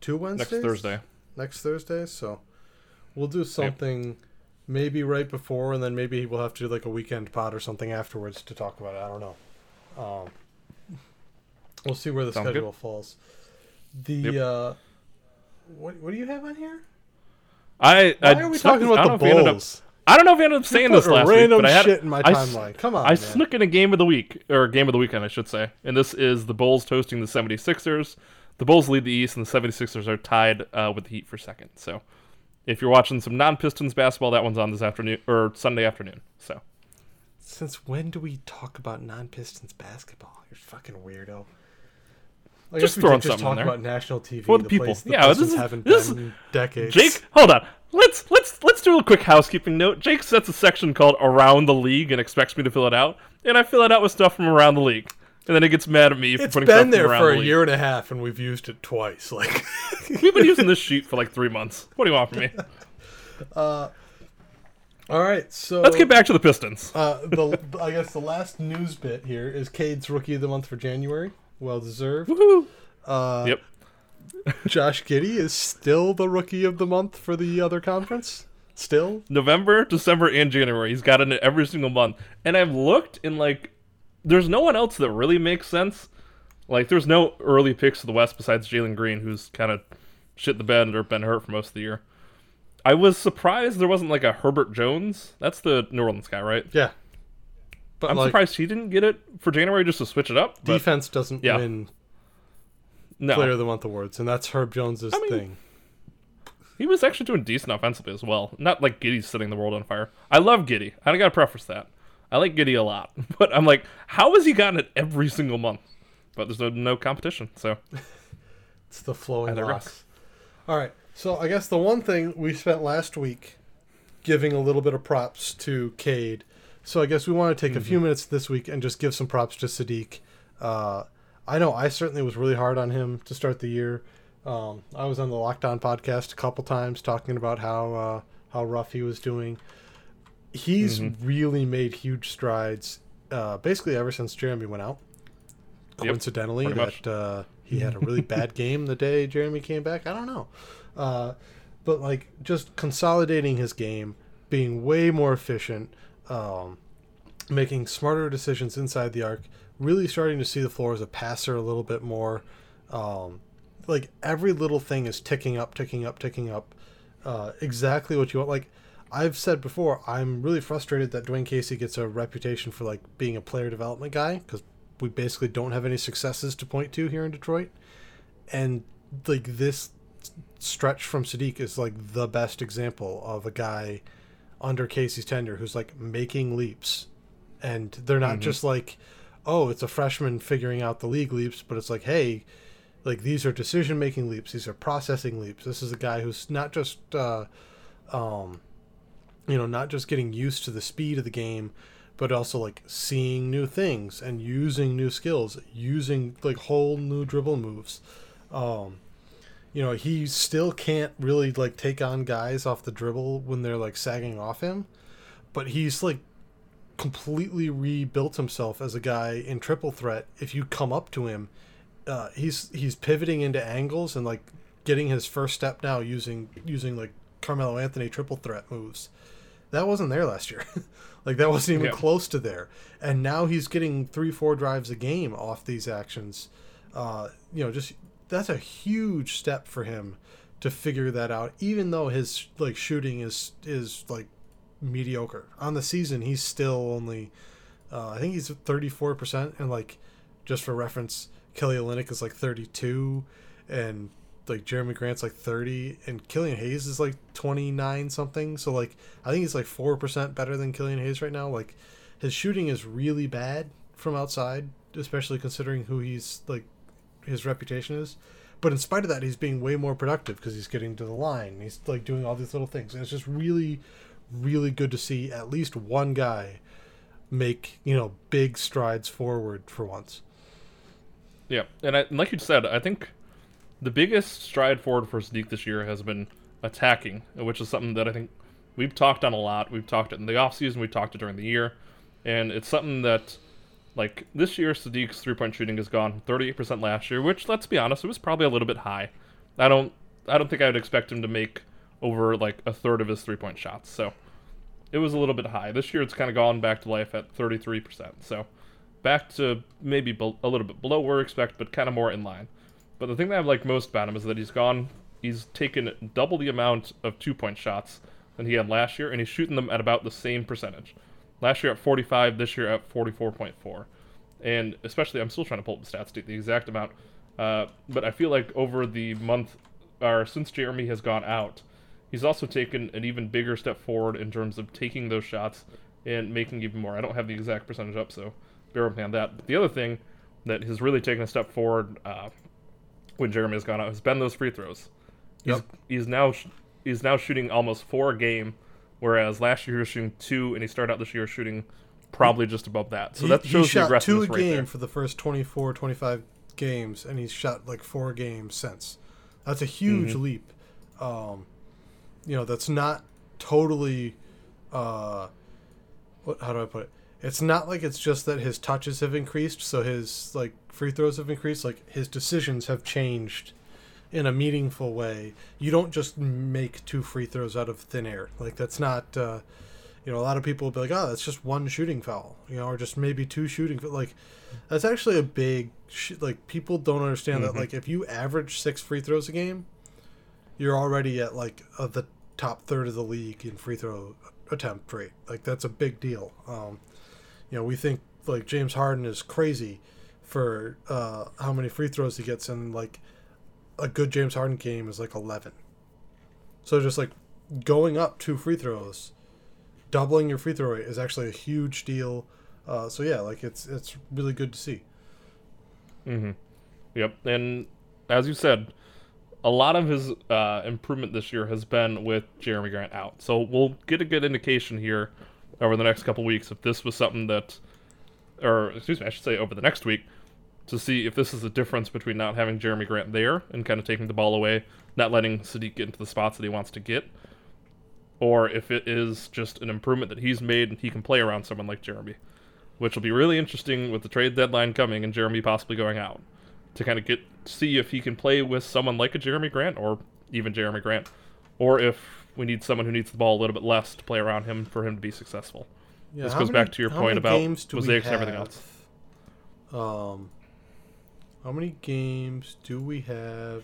Two Wednesdays? next Thursday. Next Thursday. So we'll do something maybe right before, and then maybe we'll have to do like a weekend pod or something afterwards to talk about it. I don't know. Um, we'll see where the Sounds good. schedule falls. The Yep. uh, what what do you have on here? I Why I are we talking about the know if we ended up- Bulls? I don't know if we ended up saying this last week, but I had shit in my I timeline. Come on, I man. snuck in a game of the week or game of the weekend, I should say. And this is the Bulls toasting the 76ers. The Bulls lead the East, and the 76ers are tied uh, with the Heat for second. So, if you're watching some non-Pistons basketball, that one's on this afternoon or Sunday afternoon. So, Since when do we talk about non-Pistons basketball? You're fucking weirdo. I Just throwing just something in talk there. about national TV. For the people. place the Yeah, this is- haven't this been in decades. Jake, hold on. Let's let's let's do a quick housekeeping note. Jake sets a section called "Around the League" and expects me to fill it out, and I fill it out with stuff from around the league, and then he gets mad at me for it's putting stuff from around the league. been there for a year and a half, and we've used it twice. Like, We've been using this sheet for like three months. What do you want from me? Uh, all right. So Let's get back to the Pistons. Uh, the I guess the last news bit here is Cade's rookie of the month for January. Well deserved. Woohoo! Uh, Yep. Josh Giddey is still the rookie of the month for the other conference. Still, November, December, and January. He's got it every single month. And I've looked and like, there's no one else that really makes sense. Like, there's no early picks to the West besides Jalen Green, who's kind of shit the bed or been hurt for most of the year. I was surprised there wasn't like a Herbert Jones. That's the New Orleans guy, right? yeah. But I'm like, surprised he didn't get it for January just to switch it up. Defense doesn't yeah. win no, Player of the Month awards, and that's Herb Jones's I mean, thing. he was actually doing decent offensively as well. Not like Giddey's setting the world on fire. I love Giddey. I gotta preface that. I like Giddey a lot, but I'm like, how has he gotten it every single month? But there's no, no competition, so It's the flowing locks. All right. So I guess the one thing we spent last week giving a little bit of props to Cade. So I guess we want to take a Mm-hmm. few minutes this week and just give some props to Sadiq. Uh, I know I certainly was really hard on him to start the year. Um, I was on the Lockdown podcast a couple times talking about how uh, how rough he was doing. He's Mm-hmm. really made huge strides, uh, basically ever since Jerami went out. Yep, Coincidentally, that uh, he had a really bad game the day Jerami came back. I don't know, uh, but like just consolidating his game, being way more efficient, um, making smarter decisions inside the arc, really starting to see the floor as a passer a little bit more. Um, like every little thing is ticking up, ticking up, ticking up. Uh, exactly what you want. Like I've said before, I'm really frustrated that Dwane Casey gets a reputation for like being a player development guy because we basically don't have any successes to point to here in Detroit. And like this stretch from Sadiq is like the best example of a guy under Casey's tenure who's like making leaps. And they're not just like, oh, it's a freshman figuring out the league leaps, but it's like, hey, like these are decision making leaps, these are processing leaps. This is a guy who's not just uh um you know, not just getting used to the speed of the game, but also like seeing new things and using new skills, using like whole new dribble moves. Um, you know, he still can't really like take on guys off the dribble when they're like sagging off him, but he's like completely rebuilt himself as a guy in triple threat. If you come up to him, uh, he's he's pivoting into angles and like getting his first step now using using like Carmelo Anthony triple threat moves. That wasn't there last year. like that wasn't even Yeah. close to there. And now he's getting three, four drives a game off these actions. Uh, you know, just that's a huge step for him to figure that out. Even though his like shooting is is like mediocre on the season, he's still only. Uh, I think he's thirty four percent, and like just for reference, Kelly Olynyk is like thirty two, and like Jerami Grant's like thirty, and Killian Hayes is like twenty nine something. So like I think he's like four percent better than Killian Hayes right now. Like his shooting is really bad from outside, especially considering who he's like his reputation is. But in spite of that, he's being way more productive because he's getting to the line. He's like doing all these little things, and it's just really, really good to see at least one guy make you know big strides forward for once. Yeah, and, I, and like you said, I think the biggest stride forward for Sadiq this year has been attacking, which is something that I think we've talked on a lot. We've talked it in the offseason, we've talked it during the year, and it's something that like this year Sadiq's three point shooting has gone 38% last year, which let's be honest, it was probably a little bit high. I don't I don't think I would expect him to make over like a third of his three point shots. So it was a little bit high. This year it's kind of gone back to life at 33%. So back to maybe be- a little bit below where we expect, but kind of more in line. But the thing that I like most about him is that he's gone, he's taken double the amount of two point shots than he had last year, and he's shooting them at about the same percentage. Last year at 45, this year at 44.4. And especially, I'm still trying to pull up the stats to the exact amount. Uh, but I feel like over the month, or since Jerami has gone out, he's also taken an even bigger step forward in terms of taking those shots and making even more. I don't have the exact percentage up, so bear with me on that. But the other thing that has really taken a step forward uh, when Jerami has gone out has been those free throws. He's, Yep. he's now sh- he's now shooting almost four a game, whereas last year he was shooting two, and he started out this year shooting probably just above that. So he, that he shows the shot two a right game there. for the first 24, 25 games, and he's shot like four games since. That's a huge Mhm. leap. Um, you know, that's not totally. Uh, what? How do I put it? It's not like it's just that his touches have increased, so his like free throws have increased. Like his decisions have changed in a meaningful way. You don't just make two free throws out of thin air. Like that's not. Uh, you know, a lot of people will be like, "Oh, that's just one shooting foul," you know, or just maybe two shooting. Like, that's actually a big. Sh- like, people don't understand Mhm. that. Like, if you average six free throws a game, you're already at like uh, the top third of the league in free throw attempt rate. Like, that's a big deal. Um, you know, we think like James Harden is crazy for uh, how many free throws he gets, and like a good James Harden game is like eleven. So just like going up two free throws doubling your free throw rate is actually a huge deal. Uh, so yeah, like it's it's really good to see. Mm-hmm. Yep. And as you said, a lot of his uh, improvement this year has been with Jerami Grant out. So we'll get a good indication here over the next couple weeks if this was something that, or excuse me, I should say over the next week, to see if this is a difference between not having Jerami Grant there and kind of taking the ball away, not letting Sadiq get into the spots that he wants to get, or if it is just an improvement that he's made and he can play around someone like Jerami which will be really interesting with the trade deadline coming and Jerami possibly going out to kind of get see if he can play with someone like a Jerami Grant or even Jerami Grant, or if we need someone who needs the ball a little bit less to play around him for him to be successful. Yeah, This goes back to your point about games do we mosaics and everything else. Um, how many games do we have?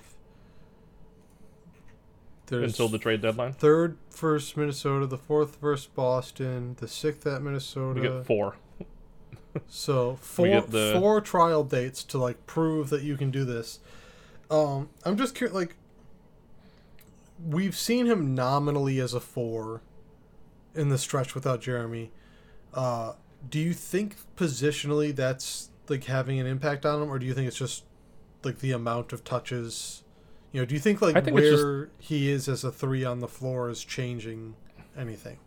There's Until the trade deadline, third versus Minnesota, the fourth versus Boston, the sixth at Minnesota. we get four. So four the- four trial dates to like prove that you can do this. Um, I'm just curious. Like, we've seen him nominally as a four in the stretch without Jerami. Uh, do you think positionally that's like having an impact on him, or do you think it's just like the amount of touches? You know, do you think like think it's just- where he is as a three on the floor is changing anything?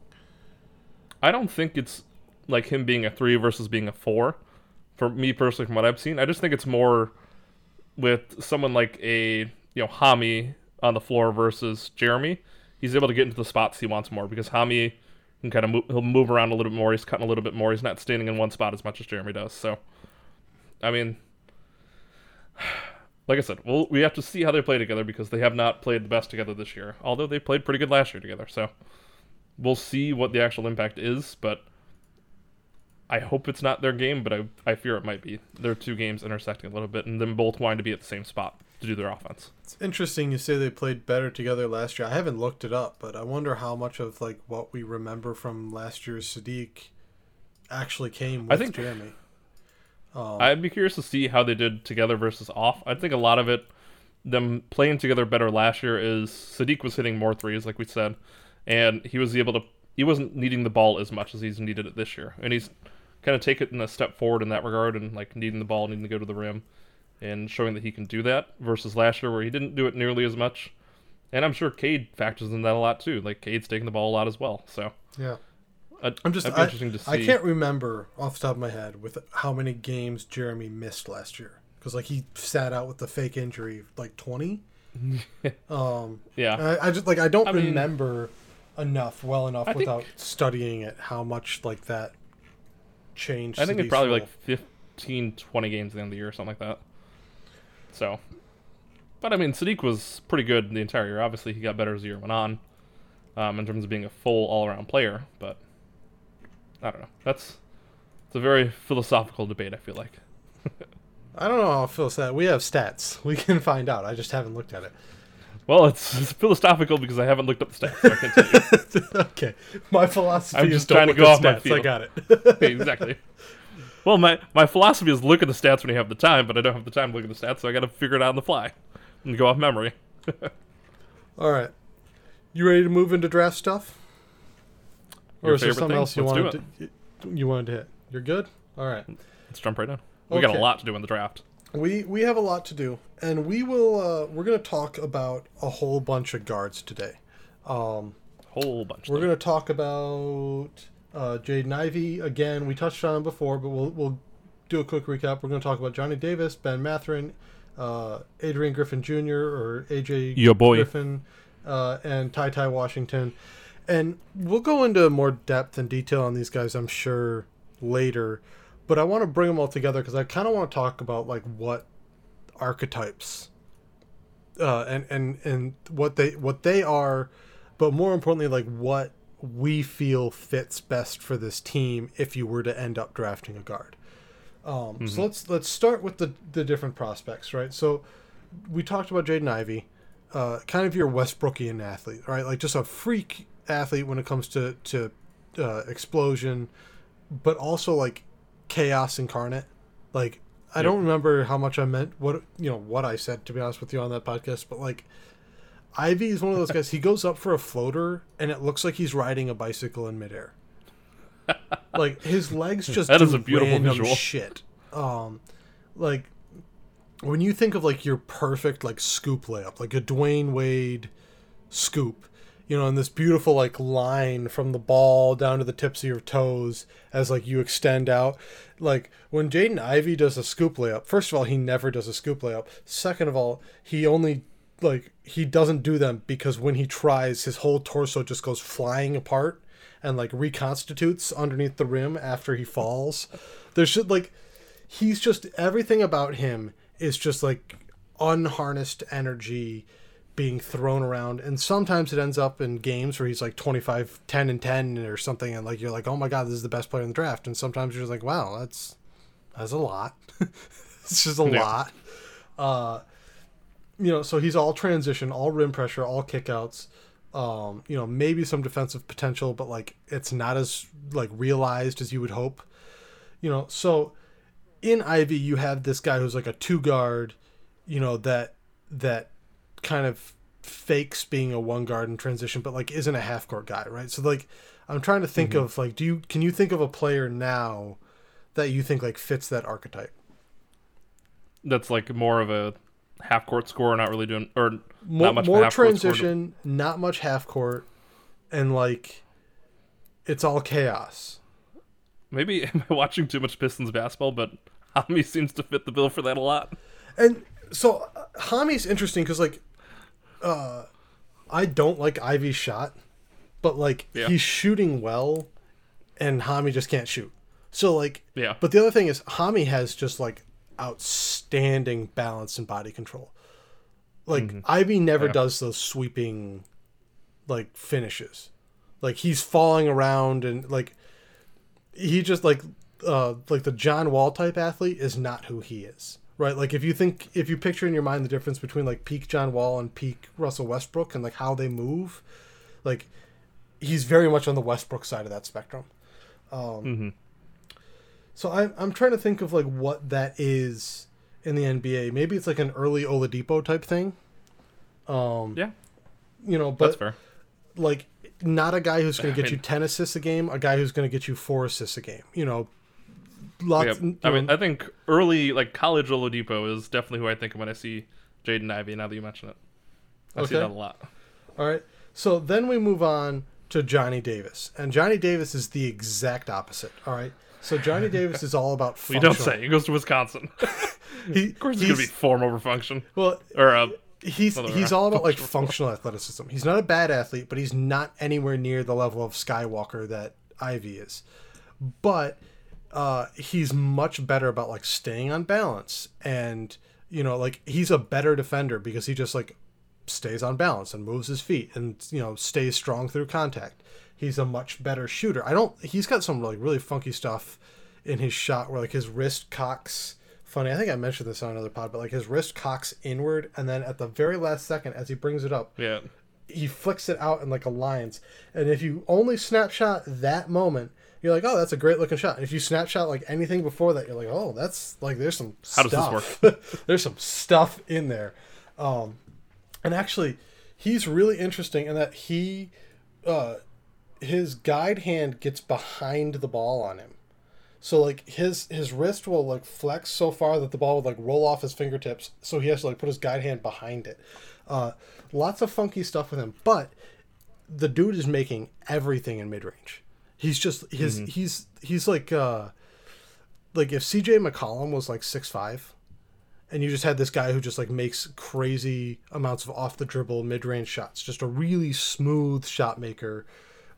I don't think it's like him being a three versus being a four. For me personally, from what I've seen, I just think it's more with someone like a you know Hami on the floor versus Jerami. He's able to get into the spots he wants more because Hami can kind of move, he'll move around a little bit more. He's cutting a little bit more. He's not standing in one spot as much as Jerami does. So, I mean, like I said, well, we have to see how they play together because they have not played the best together this year. Although they played pretty good last year together. So, we'll see what the actual impact is, but I hope it's not their game, but I, I fear it might be. Their two games intersecting a little bit, and them both wanting to be at the same spot to do their offense. It's interesting you say they played better together last year. I haven't looked it up, but I wonder how much of like what we remember from last year's Sadiq actually came I with think- Jerami. Um, I'd be curious to see how they did together versus off. I think a lot of it, them playing together better last year, is Sadiq was hitting more threes, like we said, and he was able to. He wasn't needing the ball as much as he's needed it this year, and he's kind of taken a step forward in that regard, and like needing the ball, needing to go to the rim, and showing that he can do that versus last year where he didn't do it nearly as much. And I'm sure Cade factors in that a lot too. Like Cade's taking the ball a lot as well. So yeah, I'm just I, interesting to see. I can't remember off the top of my head with how many games Jerami missed last year because like he sat out with the fake injury like 20 Um, Yeah. I, I just like I don't I mean- remember enough well enough I think- without studying it how much like that changed. I think it's probably like 15, 20 games at the end of the year or something like that. So, but I mean, Sadiq was pretty good the entire year. Obviously, he got better as the year went on, um, in terms of being a full all-around player. But I don't know. That's it's a very philosophical debate. I feel like. I don't know how Phil said. We have stats. We can find out. I just haven't looked at it. Well, it's, it's philosophical because I haven't looked up the stats. So I can't tell you. okay, my philosophy I'm is just don't trying to go off my stats. I got it. exactly. Well, my, my philosophy is look at the stats when you have the time, but I don't have the time to look at the stats, so I got to figure it out on the fly and go off memory. All right, you ready to move into draft stuff? Or Your is there something thing? else you Let's wanted to, you wanted to hit? You're good. All right. Let's jump right in. We got a lot to do in the draft. We we have a lot to do, and we will. Uh, we're going to talk about a whole bunch of guards today. Um, Whole bunch. we're going to talk about uh, Jaden Ivey again. We touched on him before, but we'll we'll do a quick recap. We're going to talk about Johnny Davis, Ben Mathurin, uh, Adrian Griffin Jr. or AJ Your boy. Griffin, uh, and Ty Ty Washington, and we'll go into more depth and detail on these guys. I'm sure later, but I want to bring them all together because I kind of want to talk about like what archetypes uh, and and and what they what they are, but more importantly, like what we feel fits best for this team if you were to end up drafting a guard. Um, So let's let's start with the the different prospects, right? So we talked about Jaden Ivey, uh, kind of your Westbrookian athlete, right? Like just a freak athlete when it comes to to uh, explosion, but also like chaos incarnate. Like I don't remember how much I meant what you know what I said to be honest with you on that podcast, but like Ivey is one of those guys. He goes up for a floater, and it looks like he's riding a bicycle in midair. like his legs just That is a beautiful visual. shit. Um, like when you think of like your perfect like scoop layup, like a Dwyane Wade scoop, you know, and this beautiful like line from the ball down to the tips of your toes as like you extend out. Like when Jaden Ivey does a scoop layup, first of all, he never does a scoop layup. Second of all, he only like he doesn't do them because when he tries, his whole torso just goes flying apart and like reconstitutes underneath the rim after he falls. There's like he's just everything about him is just like unharnessed energy being thrown around. And sometimes it ends up in games where he's like 25 10 and 10 or something and like you're like oh my god this is the best player in the draft. And sometimes you're just like wow that's that's a lot. It's just a Yeah. lot. Uh you know so he's all transition all rim pressure all kickouts. Um you know maybe some defensive potential but like it's not as like realized as you would hope. You know so in Ivey you have this guy who's like a two guard, you know, that that kind of fakes being a one guard in transition, but like isn't a half court guy, right? So like I'm trying to think of like do you can you think of a player now that you think like fits that archetype? That's like more of a half court score, not really doing or More, not much more half-court score to- transition, not much half court, and like it's all chaos. Maybe am I watching too much Pistons basketball, but Hami seems to fit the bill for that a lot. And so uh, Hami's interesting because like, uh, I don't like Ivey's shot, but like Yeah. he's shooting well, and Hami just can't shoot. So like, Yeah. But the other thing is Hami has just like outstanding balance and body control. Like Ivey never Yeah. does those sweeping, like finishes. Like he's falling around and like he just like uh like the John Wall type athlete is not who he is. Right? Like if you think if you picture in your mind the difference between like peak John Wall and peak Russell Westbrook and like how they move, like he's very much on the Westbrook side of that spectrum. hmm So I'm I'm trying to think of like what that is in the NBA. Maybe it's like an early Oladipo type thing. Um, Yeah, you know, that's but fair. like not a guy who's going to get you 10 assists a game, a guy who's going to get you 4 assists a game. You know, lots Yeah. I mean, know, I think early like college Oladipo is definitely who I think of when I see Jaden Ivey. Now that you mention it, I see that a lot. All right. So then we move on to Johnny Davis. And Johnny Davis is the exact opposite, all right? So Johnny Davis is all about We don't say. He goes to Wisconsin. He, of course, it's gonna be form over function, well, or uh, he's he's all about like functional athleticism. He's not a bad athlete, but he's not anywhere near the level of Skywalker that Ivey is. But uh, he's much better about like staying on balance, and you know, like he's a better defender because he just like stays on balance and moves his feet and you know stays strong through contact. He's a much better shooter. I don't. He's got some like really funky stuff in his shot where like his wrist cocks. Funny, I think I mentioned this on another pod, but like his wrist cocks inward, and then at the very last second, as he brings it up, Yeah. he flicks it out in like a lines. And if you only snapshot that moment, you're like, oh, that's a great looking shot. And if you snapshot like anything before that, you're like, oh, that's like there's some How does this stuff. there's some stuff in there. Um, and actually, he's really interesting in that he, uh, his guide hand gets behind the ball on him. So like his his wrist will like flex so far that the ball would like roll off his fingertips. So he has to like put his guide hand behind it. Uh, lots of funky stuff with him, but the dude is making everything in mid range. He's just his he's he's like uh like if CJ McCollum was like six five, and you just had this guy who just like makes crazy amounts of off the dribble mid range shots, just a really smooth shot maker,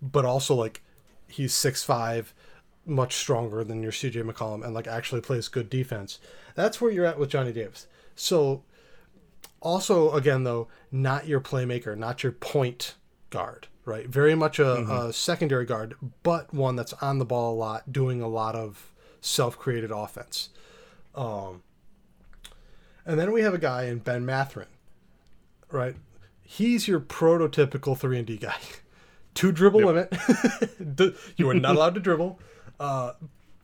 but also like he's six five, much stronger than your CJ McCollum, and like actually plays good defense. That's where you're at with Johnny Davis. So also again though not your playmaker not your point guard right? Very much a, a secondary guard but one that's on the ball a lot doing a lot of self-created offense. Um, and then we have a guy in ben Mathurin right? He's your prototypical 3 and d guy. Two dribble limit. You are not allowed to dribble. Uh,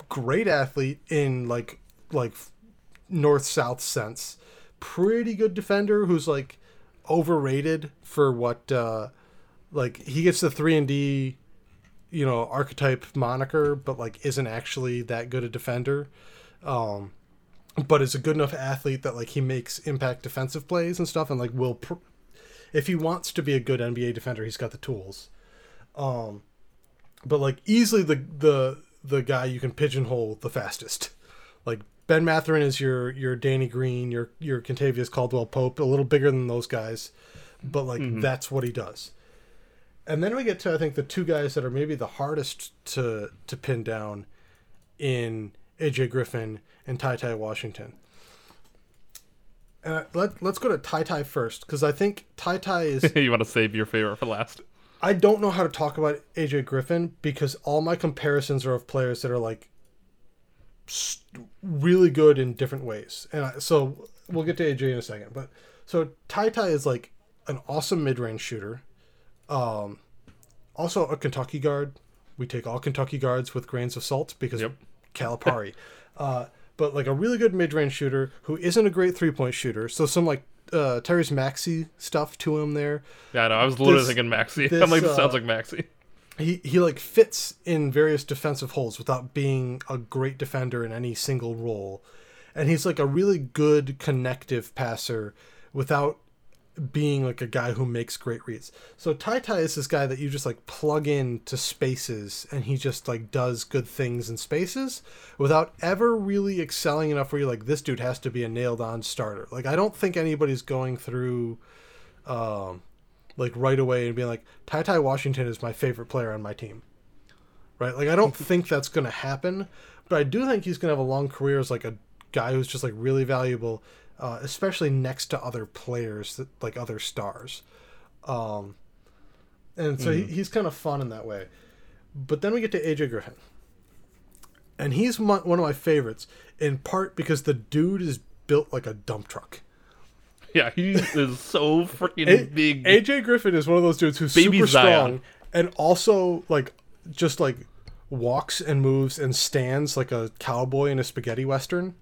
great athlete in like like north south sense. Pretty good defender who's like overrated for what uh like he gets the 3 and D you know archetype moniker but like isn't actually that good a defender. Um but is a good enough athlete that like he makes impact defensive plays and stuff and like will pr- if he wants to be a good NBA defender he's got the tools. Um but like easily the the the guy you can pigeonhole the fastest. Like Ben Mathurin is your your Danny Green, your your Kentavious Caldwell Pope, a little bigger than those guys, but like that's what he does. And then we get to I think the two guys that are maybe the hardest to to pin down in AJ Griffin and Ty Ty Washington. Uh, let let's go to Ty Ty first because I think Ty Ty is you want to save your favorite for last? I don't know how to talk about AJ Griffin because all my comparisons are of players that are like really good in different ways. And I, so we'll get to AJ in a second. But so Ty Ty is like an awesome mid range shooter. Um, also a Kentucky guard. We take all Kentucky guards with grains of salt because Yep. Calipari. uh, but like a really good mid range shooter who isn't a great three point shooter. So some like uh, Tyrese Maxey stuff to him there Yeah, I know. I was literally This- thinking Maxey. this, I'm like, this uh, sounds like Maxey. he he like fits in various defensive holes without being a great defender in any single role and he's like a really good connective passer without being like a guy who makes great reads so Ty Ty is this guy that you just like plug in to spaces and he just like does good things in spaces without ever really excelling enough where you're like this dude has to be a nailed on starter like i don't think anybody's going through um like right away and being like Ty Ty Washington is my favorite player on my team. Right? Like I don't think that's going to happen, but I do think he's going to have a long career as like a guy who's just like really valuable uh, especially next to other players that like other stars. Um and so he, he's kind of fun in that way. But then we get to AJ Griffin. And he's my, one of my favorites in part because the dude is built like a dump truck. Yeah, he is so freaking A- big. AJ Griffin is one of those dudes who's Baby super Zion. strong and also like just like walks and moves and stands like a cowboy in a spaghetti western.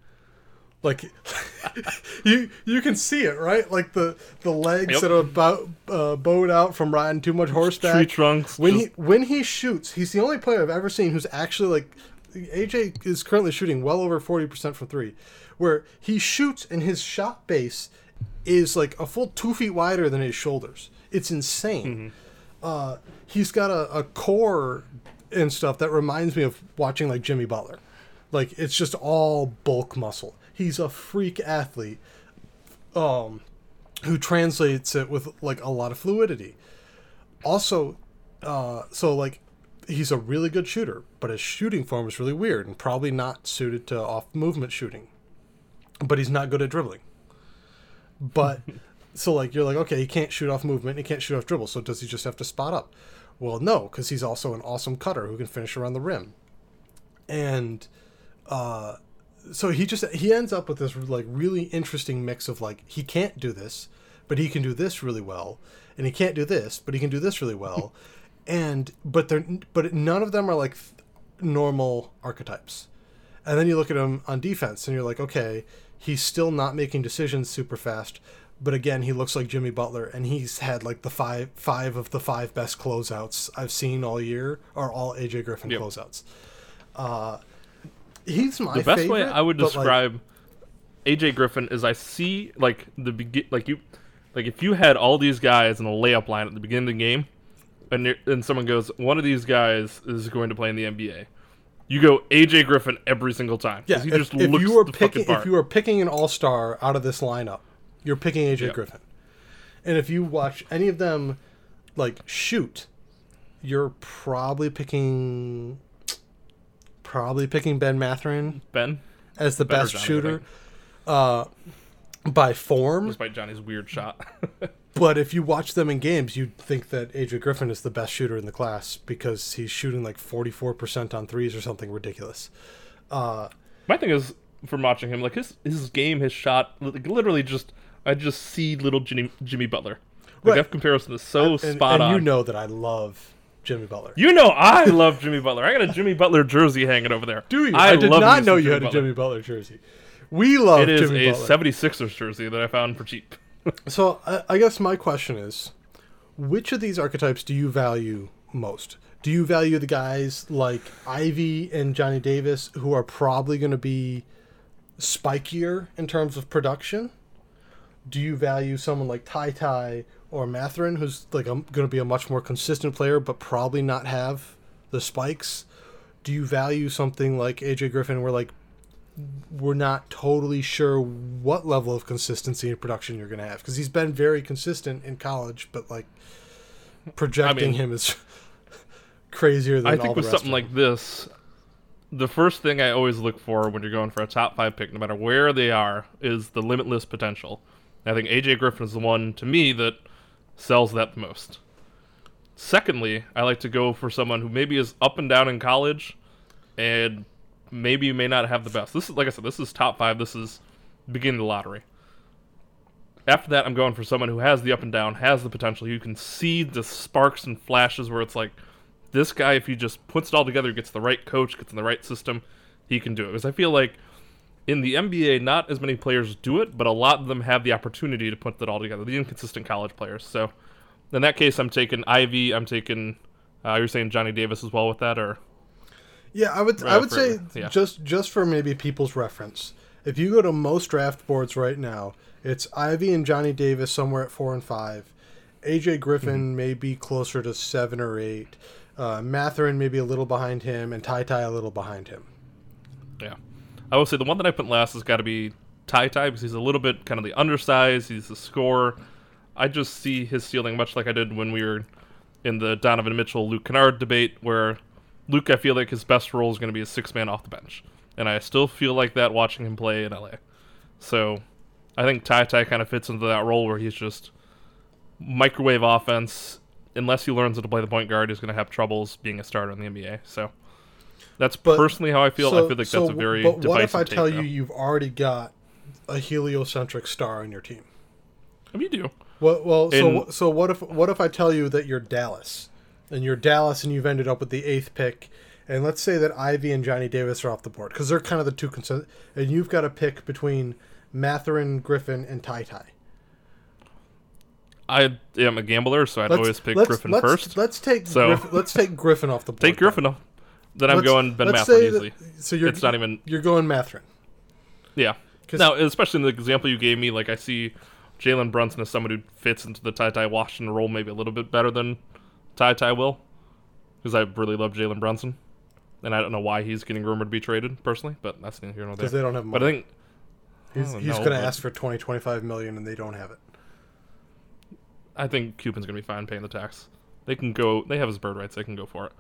Like you you can see it right, like the the legs Yep. that are about uh, bowed out from riding too much horseback. Tree trunks. when just- he when he shoots, he's the only player I've ever seen who's actually like AJ is currently shooting well over forty percent from three, where he shoots and his shot base is like a full two feet wider than his shoulders. It's insane. Uh, he's got a, a core and stuff that reminds me of watching like Jimmy Butler. Like it's just all bulk muscle. He's a freak athlete. Um, who translates it with like a lot of fluidity. Also, uh, so like he's a really good shooter, but his shooting form is really weird and probably not suited to off movement shooting. But he's not good at dribbling. But so like you're like okay, he can't shoot off movement, he can't shoot off dribble. So does he just have to spot up? Well, no, because he's also an awesome cutter who can finish around the rim. And uh, so he just he ends up with this like really interesting mix of like he can't do this, but he can do this really well, and he can't do this, but he can do this really well, and but they're but none of them are like normal archetypes. And then you look at him on defense, and you're like, okay, he's still not making decisions super fast, but again, he looks like Jimmy Butler, and he's had like the five five of the five best closeouts I've seen all year, are all AJ Griffin Yep. closeouts. Uh, he's my the best way I would but, like, describe AJ Griffin is I see like the begin like you like if you had all these guys in a layup line at the beginning of the game, and and someone goes one of these guys is going to play in the NBA. You go AJ Griffin every single time. Yeah, he if, just if looks you were the picking if you were picking an all star out of this lineup, you're picking AJ. Griffin. And if you watch any of them like shoot, you're probably picking probably picking Ben Mathurin Ben, as the best Johnny, shooter uh by form. despite Johnny's weird shot. But if you watch them in games, you'd think that Adrian Griffin is the best shooter in the class because he's shooting like 44% on threes or something ridiculous. Uh, My thing is from watching him, like his his game, his shot, like, literally just I just see little Jimmy Jimmy Butler. Like Right. that comparison is so and, spot and on. you know that I love Jimmy Butler. You know I love Jimmy Butler. I got a Jimmy Butler jersey hanging over there. Do you? I, did love not know you had a Jimmy Butler jersey. We love It is Jimmy a Butler. 76ers jersey that I found for cheap. So I, I guess my question is, which of these archetypes do you value most? Do you value the guys like Ivey and Johnny Davis who are probably going to be spikier in terms of production? Do you value someone like Ty Ty or Mathurin who's like going to be a much more consistent player but probably not have the spikes? Do you value something like AJ Griffin where like we're not totally sure what level of consistency in production you're going to have because he's been very consistent in college, but like projecting mean- him is crazier than I think with something like this, the first thing I always look for when you're going for a top five pick, no matter where they are, is the limitless potential. I think AJ Griffin is the one to me that sells that the most. Secondly, I like to go for someone who maybe is up and down in college, and maybe you may not have the best. This is like I said, this is top five. This is beginning the lottery. After that, I'm going for someone who has the up and down, has the potential. You can see the sparks and flashes where it's like, this guy, if he just puts it all together, gets the right coach, gets in the right system, he can do it. Because I feel like in the NBA, not as many players do it, but a lot of them have the opportunity to put that all together. The inconsistent college players. So in that case, I'm taking Ivey. I'm taking. Uh, you're saying Johnny Davis as well with that, or Yeah, I would I would for- say yeah. just just for maybe people's reference. If you go to most draft boards right now, it's Ivey and Johnny Davis somewhere at 4 and 5. AJ Griffin Mm-hmm. may be closer to 7 or 8. Uh, Mathurin maybe a little behind him and Ty Ty a little behind him. Yeah. I will say the one that I put last has got to be Ty Ty because he's a little bit kind of the undersized. He's the scorer. I just see his ceiling much like I did when we were in the Donovan Mitchell Luke Kennard debate, where Luke, I feel like his best role is going to be a six man off the bench. And I still feel like that watching him play in LA. So I think Ty Ty kind of fits into that role where he's just microwave offense. Unless he learns how to play the point guard, he's going to have troubles being a starter in the NBA. So that's But- personally how I feel. So- I feel like so that's a very But what if I tell though. you you've already got a heliocentric star on your team? I mean, you do. Well, well, so so what if what if I tell you that you're Dallas, and you're Dallas, and you've ended up with the eighth pick, and let's say that Ivey and Johnny Davis are off the board because they're kind of the two consent, and you've got to pick between Mathurin, Griffin, and Ty Ty. I am a gambler, so I'd Let's- always pick let's- Griffin let's, first. Let's take So- Griffin, let's take Griffin off the board. Take Griffin off. Then I'm Let's- going Ben Mathurin easily. that- so you're It's not even- you're going Mathurin. Yeah. Now, especially in the example you gave me, like I see Jalen Brunson as someone who fits into the Ty Ty Washington role maybe a little bit better than Ty Ty will, because I really love Jalen Brunson, and I don't know why he's getting rumored to be traded personally, but that's neither here nor there. because they don't have money. But I think he's he's going to ask for 20, 25 million, and they don't have it. I think Cuban's gonna be fine paying the tax. They can go. They have his bird rights. They can go for it.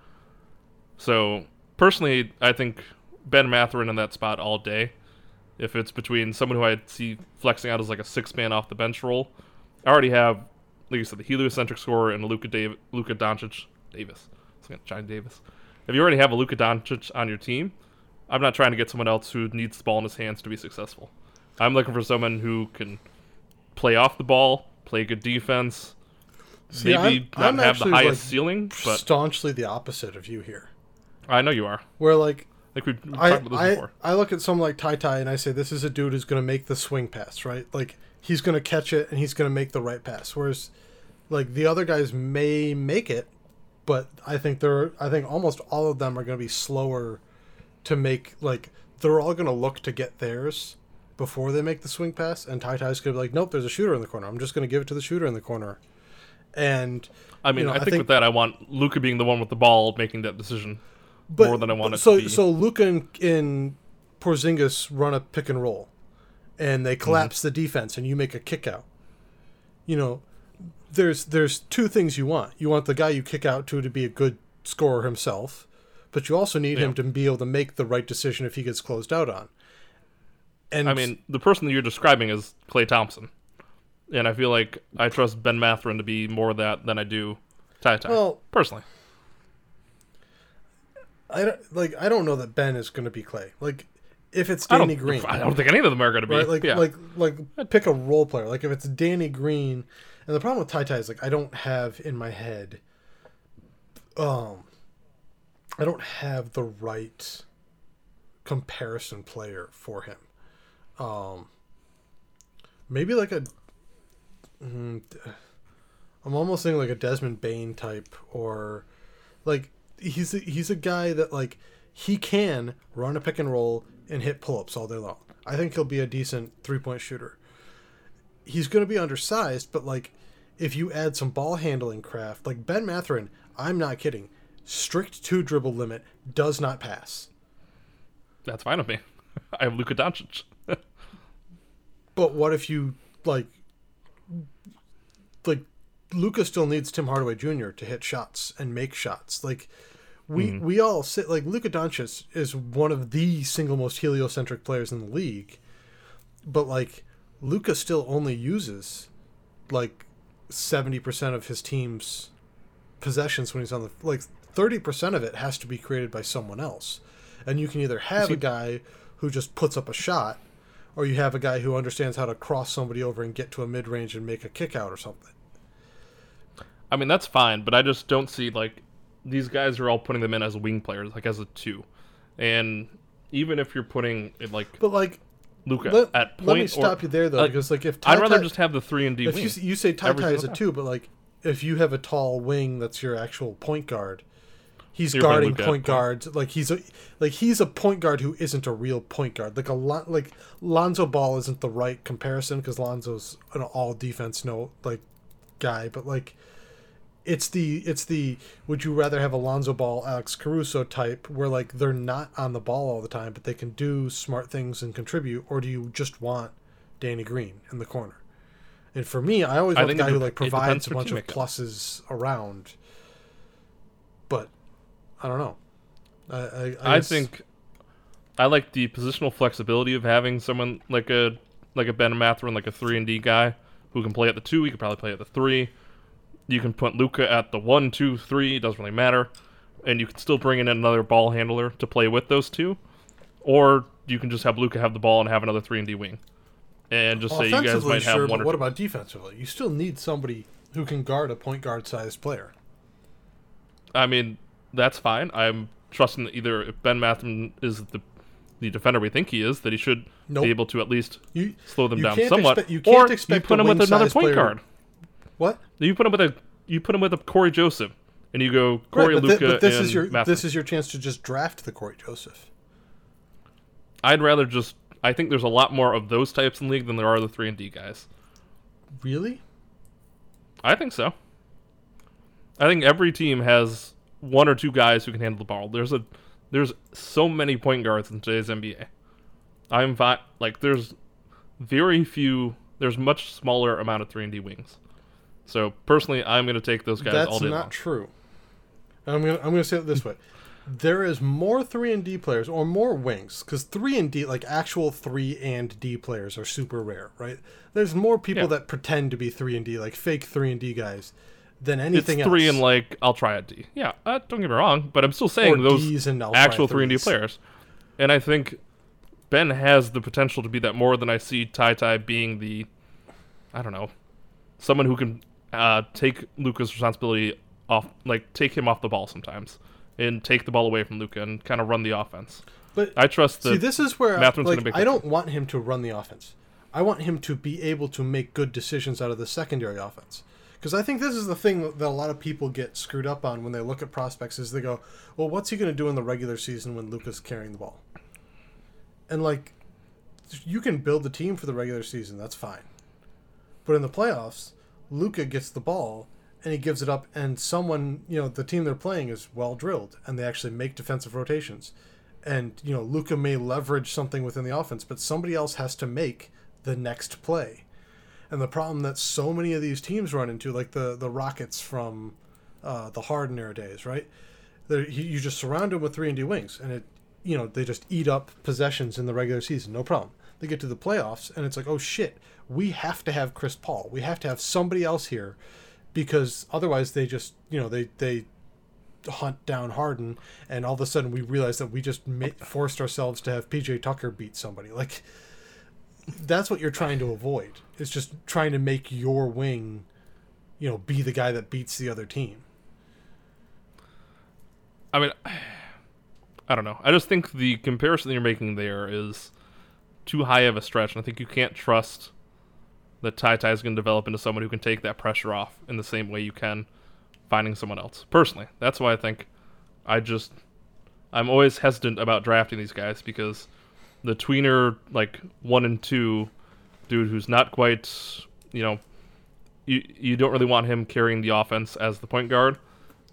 So personally, I think Ben Mathurin in that spot all day. If it's between someone who I see flexing out as like a six man off the bench role, I already have, like you said, the heliocentric scorer and Luka Dav- Luka Doncic Davis. John Davis. If you already have a Luka Doncic on your team, I'm not trying to get someone else who needs the ball in his hands to be successful. I'm looking for someone who can play off the ball, play good defense, See, maybe I'm- not I'm have the highest like, ceiling, but Staunchly the opposite of you here. I know you are. Where like Like we've, we've I, talked about this I, before. I look at someone like Ty Ty and I say this is a dude who's going to make the swing pass, right? Like he's going to catch it and he's going to make the right pass. Whereas like the other guys may make it, but I think they're I think almost all of them are going to be slower to make like they're all going to look to get theirs before they make the swing pass and Ty Ty's going to be like nope, there's a shooter in the corner. I'm just going to give it to the shooter in the corner. And I mean, you know, I, I think, think- with that, I want Luka being the one with the ball making that decision but, more than I want it so to be. so Luka and, and Porzingis run a pick and roll, and they collapse Mm-hmm. the defense, and you make a kick out. You know, there's there's two things you want. You want the guy you kick out to to be a good scorer himself, but you also need him to be able to make the right decision if he gets closed out on. And I mean, the person that you're describing is Klay Thompson, and I feel like I trust Ben Mathurin to be more of that than I do Ty Tai. Well- personally, I don't like I don't know that Ben is going to be Klay. Like if it's Danny don't. Green, I don't think any of them are going to be. right? Like yeah. like like pick a role player. Like if it's Danny Green, and the problem with Ty Ty is like I don't have in my head, um, I don't have the right comparison player for him. Um, maybe like a. mm, I'm almost thinking like a Desmond Bane type, or like he's a, he's a guy that like he can run a pick and roll and hit pull ups all day long. I think he'll be a decent three point shooter. He's going to be undersized, but like if you add some ball handling craft, like Ben Mathurin, I'm not kidding. Strict two dribble limit does not pass. that's fine with me. I have Luka Doncic. But what if you like like Luka still needs Tim Hardaway Jr. to hit shots and make shots. Like we mm-hmm. we all sit like Luka Doncic is one of the single most heliocentric players in the league. But like Luka still only uses like 70% of his team's possessions when he's on the like 30% of it has to be created by someone else. And you can either have a guy who just puts up a shot or you have a guy who understands how to cross somebody over and get to a mid range and make a kick out or something. I mean, that's fine, but I just don't see like these guys are all putting them in as wing players, like as a two, and even if you're putting it like But like, Luka let, at point, let me or- stop you there though, because like if I'd rather just have the three and D if wing. you, you say Ty Ty is a time. two, but like if you have a tall wing that's your actual point guard, he's guarding point point. guards. Like he's a like he's a point guard who isn't a real point guard. Like a lot like Lonzo Ball isn't the right comparison because Lonzo's an all defense no like guy, but like it's the it's the would you rather have Alonzo Ball Alex Caruso type where like they're not on the ball all the time but they can do smart things and contribute or do you just want Danny Green in the corner? And for me, I always I want the guy who like provides a bunch of pluses around. But I don't know. I I, I guess- think I like the positional flexibility of having someone like a like a Ben Mathurin, like a three and D guy who can play at the two. He could probably play at the three. You can put Luka at the one, two, three. It doesn't really matter, and you can still bring in another ball handler to play with those two, or you can just have Luka have the ball and have another three and D wing, and just say you guys might have sure, one but what two. about defensively? You still need somebody who can guard a point guard sized player. I mean, that's fine. I'm trusting that either if Ben Mathurin is the the defender we think he is, that he should Nope. be able to at least You slow them down somewhat. expect- you can't or expect you put him with another point player- guard. What? You put him with a you put him with a Cory Joseph, and you go Cory Right, but, Luka but this and is your this is your chance to just draft the Cory Joseph. I'd rather just. I think there's a lot more of those types in the league than there are the three and D guys. Really? I think so. I think every team has one or two guys who can handle the ball. There's a there's so many point guards in today's NBA. I'm like there's very few. There's much smaller amount of three and D wings. So personally, I'm going to take those guys all That's day not long. true. I'm gonna I'm gonna say it this way: there is more three and D players or more wings because three and D like actual three and D players are super rare, right? There's more people Yeah. that pretend to be three and D, like fake three and D guys, than anything It's three else. and like I'll try a D. Yeah, uh, don't get me wrong, but I'm still or saying those Ds and actual three and D players. And I think Ben has the potential to be that more than I see Ty Ty being the, I don't know, someone who can uh, take Luka's responsibility off, like take him off the ball sometimes, and take the ball away from Luka and kind of run the offense. But I trust see, this is where Mathurin's like, I don't want him to run the offense. I want him to be able to make good decisions out of the secondary offense. Because I think this is the thing that a lot of people get screwed up on when they look at prospects is they go, well, what's he going to do in the regular season when Luka's carrying the ball? And like, you can build the team for the regular season, that's fine. But in the playoffs, Luka gets the ball and he gives it up, and someone, you know, the team they're playing is well drilled and they actually make defensive rotations. And, you know, Luka may leverage something within the offense, but somebody else has to make the next play. And the problem that so many of these teams run into, like the, the Rockets from uh, the Harden era days, right? They're, you just surround them with three and D wings, and it, you know, they just eat up possessions in the regular season, no problem. They get to the playoffs, and it's like, oh shit, we have to have Chris Paul. We have to have somebody else here, because otherwise they just, you know, they they hunt down Harden, and all of a sudden we realize that we just ma- forced ourselves to have PJ Tucker beat somebody. Like that's what you're trying to avoid. It's just trying to make your wing, you know, be the guy that beats the other team. I mean, I don't know. I just think the comparison you're making there is too high of a stretch, and I think you can't trust that Ty Ty is going to develop into someone who can take that pressure off in the same way you can finding someone else. Personally, that's why I think I just I'm always hesitant about drafting these guys because the tweener like one and two dude who's not quite you know you you don't really want him carrying the offense as the point guard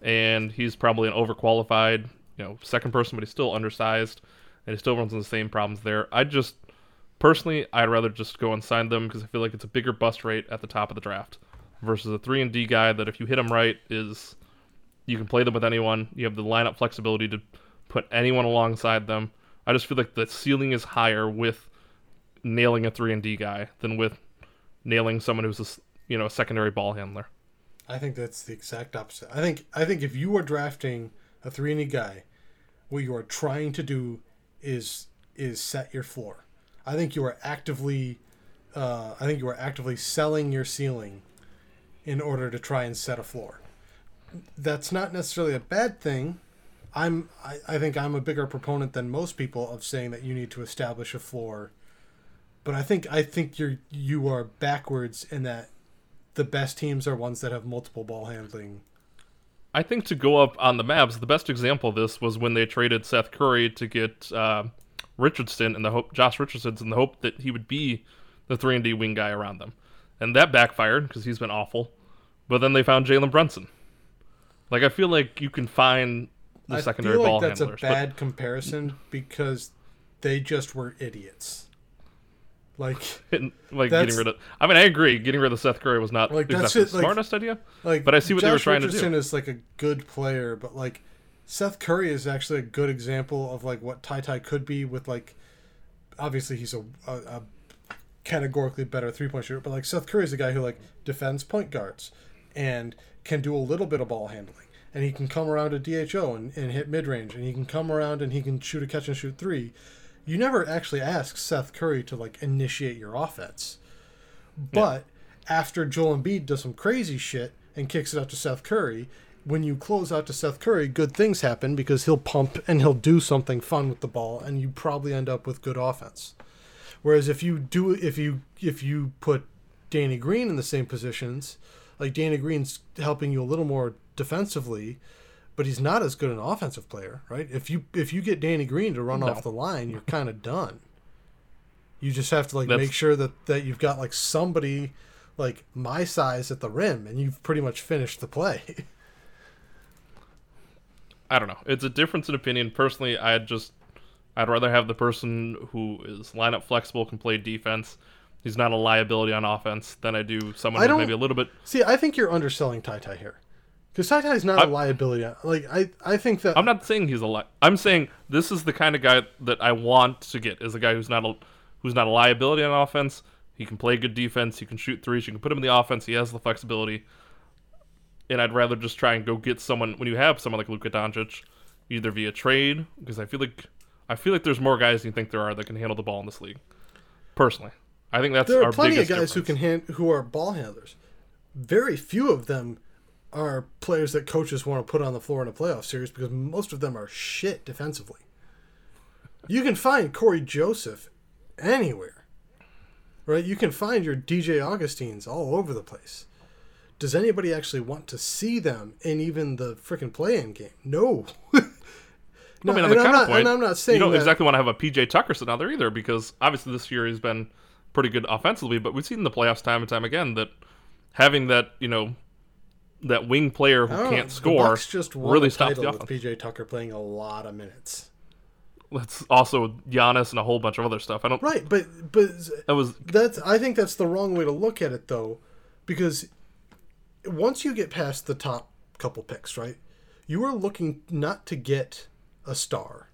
and he's probably an overqualified, you know, second person, but he's still undersized, and he still runs into the same problems there. I just personally, I'd rather just go and sign them because I feel like it's a bigger bust rate at the top of the draft versus a three and D guy that if you hit him right is you can play them with anyone. You have the lineup flexibility to put anyone alongside them. I just feel like the ceiling is higher with nailing a three and D guy than with nailing someone who's a you know a secondary ball handler. I think that's the exact opposite. I think I think if you are drafting a three and D guy, what you are trying to do is is set your floor. I think you are actively, uh, I think you are actively selling your ceiling in order to try and set a floor. That's not necessarily a bad thing. I'm I, I think I'm a bigger proponent than most people of saying that you need to establish a floor. But I think I think you're you are backwards in that the best teams are ones that have multiple ball handling. I think to go up on the Mavs, the best example of this was when they traded Seth Curry to get uh, Richardson and the hope Josh Richardson's in the hope that he would be the three and D wing guy around them, and that backfired because he's been awful. But then they found Jalen Brunson. Like I feel like you can find the I secondary feel like ball that's handlers, a bad comparison because they just were idiots. Like like getting rid of. I mean, I agree. Getting rid of Seth Curry was not Like, exactly it, the like- smartest idea. like But I see what they were Josh trying to do. Richardson is like a good player, but like Seth Curry is actually a good example of like what Ty Ty could be with like obviously he's a, a, a categorically better three point shooter, but like Seth Curry is a guy who like defends point guards and can do a little bit of ball handling. And he can come around to DHO and, and hit mid range and he can come around and he can shoot a catch and shoot three. You never actually ask Seth Curry to like initiate your offense. But after Joel Embiid does some crazy shit and kicks it out to Seth Curry, when you close out to Seth Curry, good things happen because he'll pump and he'll do something fun with the ball, and you probably end up with good offense. Whereas if you do, if you if you put Danny Green in the same positions, like Danny Green's helping you a little more defensively, but he's not as good an offensive player, right? If you if you get Danny Green to run No. off the line, you're kind of done. You just have to like That's- make sure that that you've got like somebody like my size at the rim, and you've pretty much finished the play. I don't know. It's a difference in opinion. Personally, I'd just I'd rather have the person who is lineup flexible, can play defense, he's not a liability on offense than I do someone I who's maybe a little bit. See, I think you're underselling Ty Ty here, because Ty Ty is not a I- liability. Like I, I think that I'm not saying he's a li- I'm saying this is the kind of guy that I want to get is a guy who's not a who's not a liability on offense. He can play good defense. He can shoot threes. You can put him in the offense. He has the flexibility. And I'd rather just try and go get someone when you have someone like Luka Doncic, either via trade because I feel like I feel like there's more guys than you think there are that can handle the ball in this league. Personally, I think that's there our are plenty of guys who can hand, who are ball handlers. Very few of them are players that coaches want to put on the floor in a playoff series because most of them are shit defensively. You can find Cory Joseph anywhere, right? You can find your DJ Augustins all over the place. Does anybody actually want to see them in even the freaking play-in game? No. no, I mean, on and the I'm not, counterpoint, I'm not saying you don't that, exactly want to have a PJ Tucker sitting out there either, because obviously this year he's been pretty good offensively, but we've seen in the playoffs time and time again that having that you know that wing player who Oh, can't score just really stops the offense. with PJ Tucker playing a lot of minutes. That's also Giannis and a whole bunch of other stuff. I don't. Right, but but That was that's I think that's the wrong way to look at it though, because once you get past the top couple picks, right, you are looking not to get a star.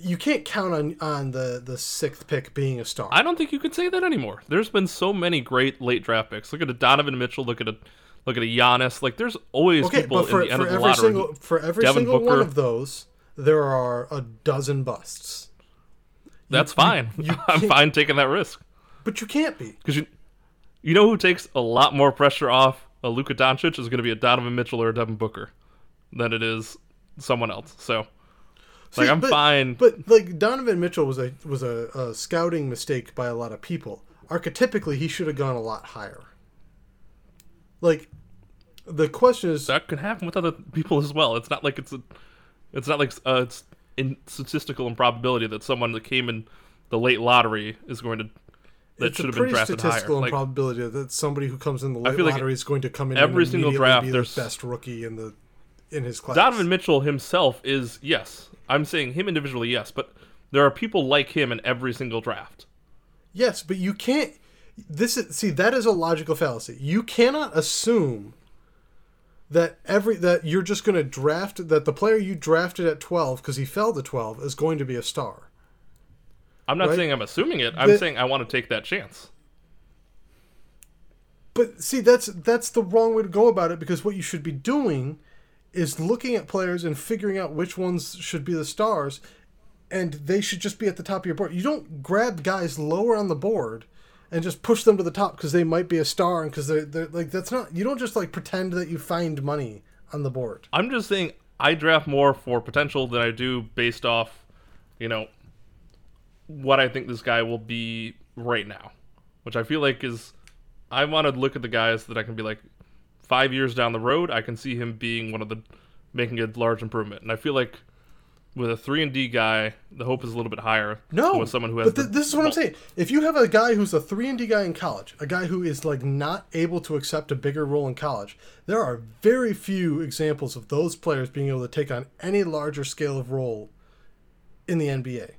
You can't count on on the the sixth pick being a star. I don't think you could say that anymore. There's been so many great late draft picks. Look at a Donovan Mitchell. Look at a look at a Giannis. Like there's always okay, people for, in the end of the every lottery. single for every Devin single one of those, there are a dozen busts. That's fine. you I'm fine taking that risk But you can't be. because you you know who takes a lot more pressure off a Luka Doncic is going to be a Donovan Mitchell or a Devin Booker than it is someone else. So like I'm but- fine. But like Donovan Mitchell was a was a, a scouting mistake by a lot of people. Archetypically, he should have gone a lot higher. Like, the question is, that can happen with other people as well. It's not like it's a, it's not like uh, it's in statistical improbability that someone that came in the late lottery is going to that it's should a have been drafted statistical higher. Like, improbability that somebody who comes in the late like lottery is going to come in every single draft, be there's- the best rookie in the in his class. Donovan Mitchell himself is yes. I'm saying him individually, yes, but there are people like him in every single draft. Yes, but you can't. This is see that is a logical fallacy. You cannot assume that every that you're just going to draft that the player you drafted at 12 because he fell to 12 is going to be a star. I'm not Right. saying I'm assuming it. I'm The- saying I want to take that chance. But see, that's that's the wrong way to go about it because what you should be doing is looking at players and figuring out which ones should be the stars, and they should just be at the top of your board. You don't grab guys lower on the board and just push them to the top because they might be a star and because they're, they're like that's not. You don't just like pretend that you find money on the board. I'm just saying I draft more for potential than I do based off, you know, what I think this guy will be right now, which I feel like is I want to look at the guys that I can be like five years down the road, I can see him being one of the making a large improvement, and I feel like with a three and D guy, the hope is a little bit higher. No, with someone who has. But th- this is what I'm saying. If you have a guy who's a three and D guy in college, a guy who is like not able to accept a bigger role in college, there are very few examples of those players being able to take on any larger scale of role in the NBA.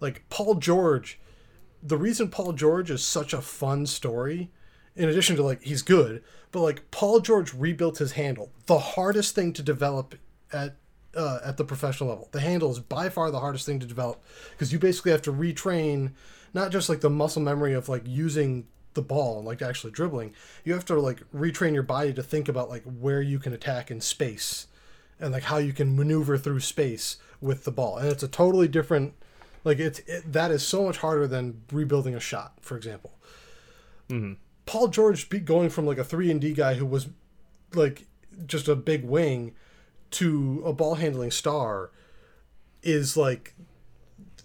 Like Paul George, the reason Paul George is such a fun story, in addition to like he's good, but like Paul George rebuilt his handle, the hardest thing to develop at uh, at the professional level. The handle is by far the hardest thing to develop because you basically have to retrain not just like the muscle memory of like using the ball and like actually dribbling. You have to like retrain your body to think about like where you can attack in space and like how you can maneuver through space with the ball. And it's a totally different like it's it, that is so much harder than rebuilding a shot, for example. Paul George be going from like a three and D guy who was like just a big wing to a ball handling star is like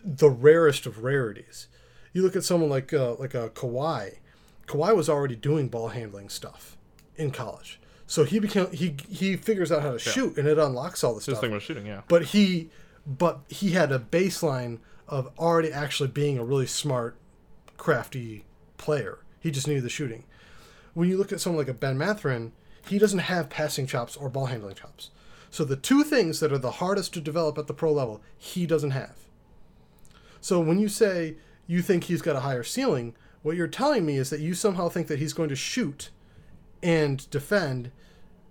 the rarest of rarities. You look at someone like uh, like a Kawhi. Kawhi was already doing ball handling stuff in college, so he became he he figures out how to shoot, and it unlocks all the Just stuff thinking about shooting, yeah. but he but he had a baseline of already actually being a really smart crafty player. He just needed the shooting. When you look at someone like a ben mathurin he doesn't have passing chops or ball handling chops. So the two things that are the hardest to develop at the pro level he doesn't have. So when you say you think he's got a higher ceiling What you're telling me is that you somehow think that he's going to shoot and defend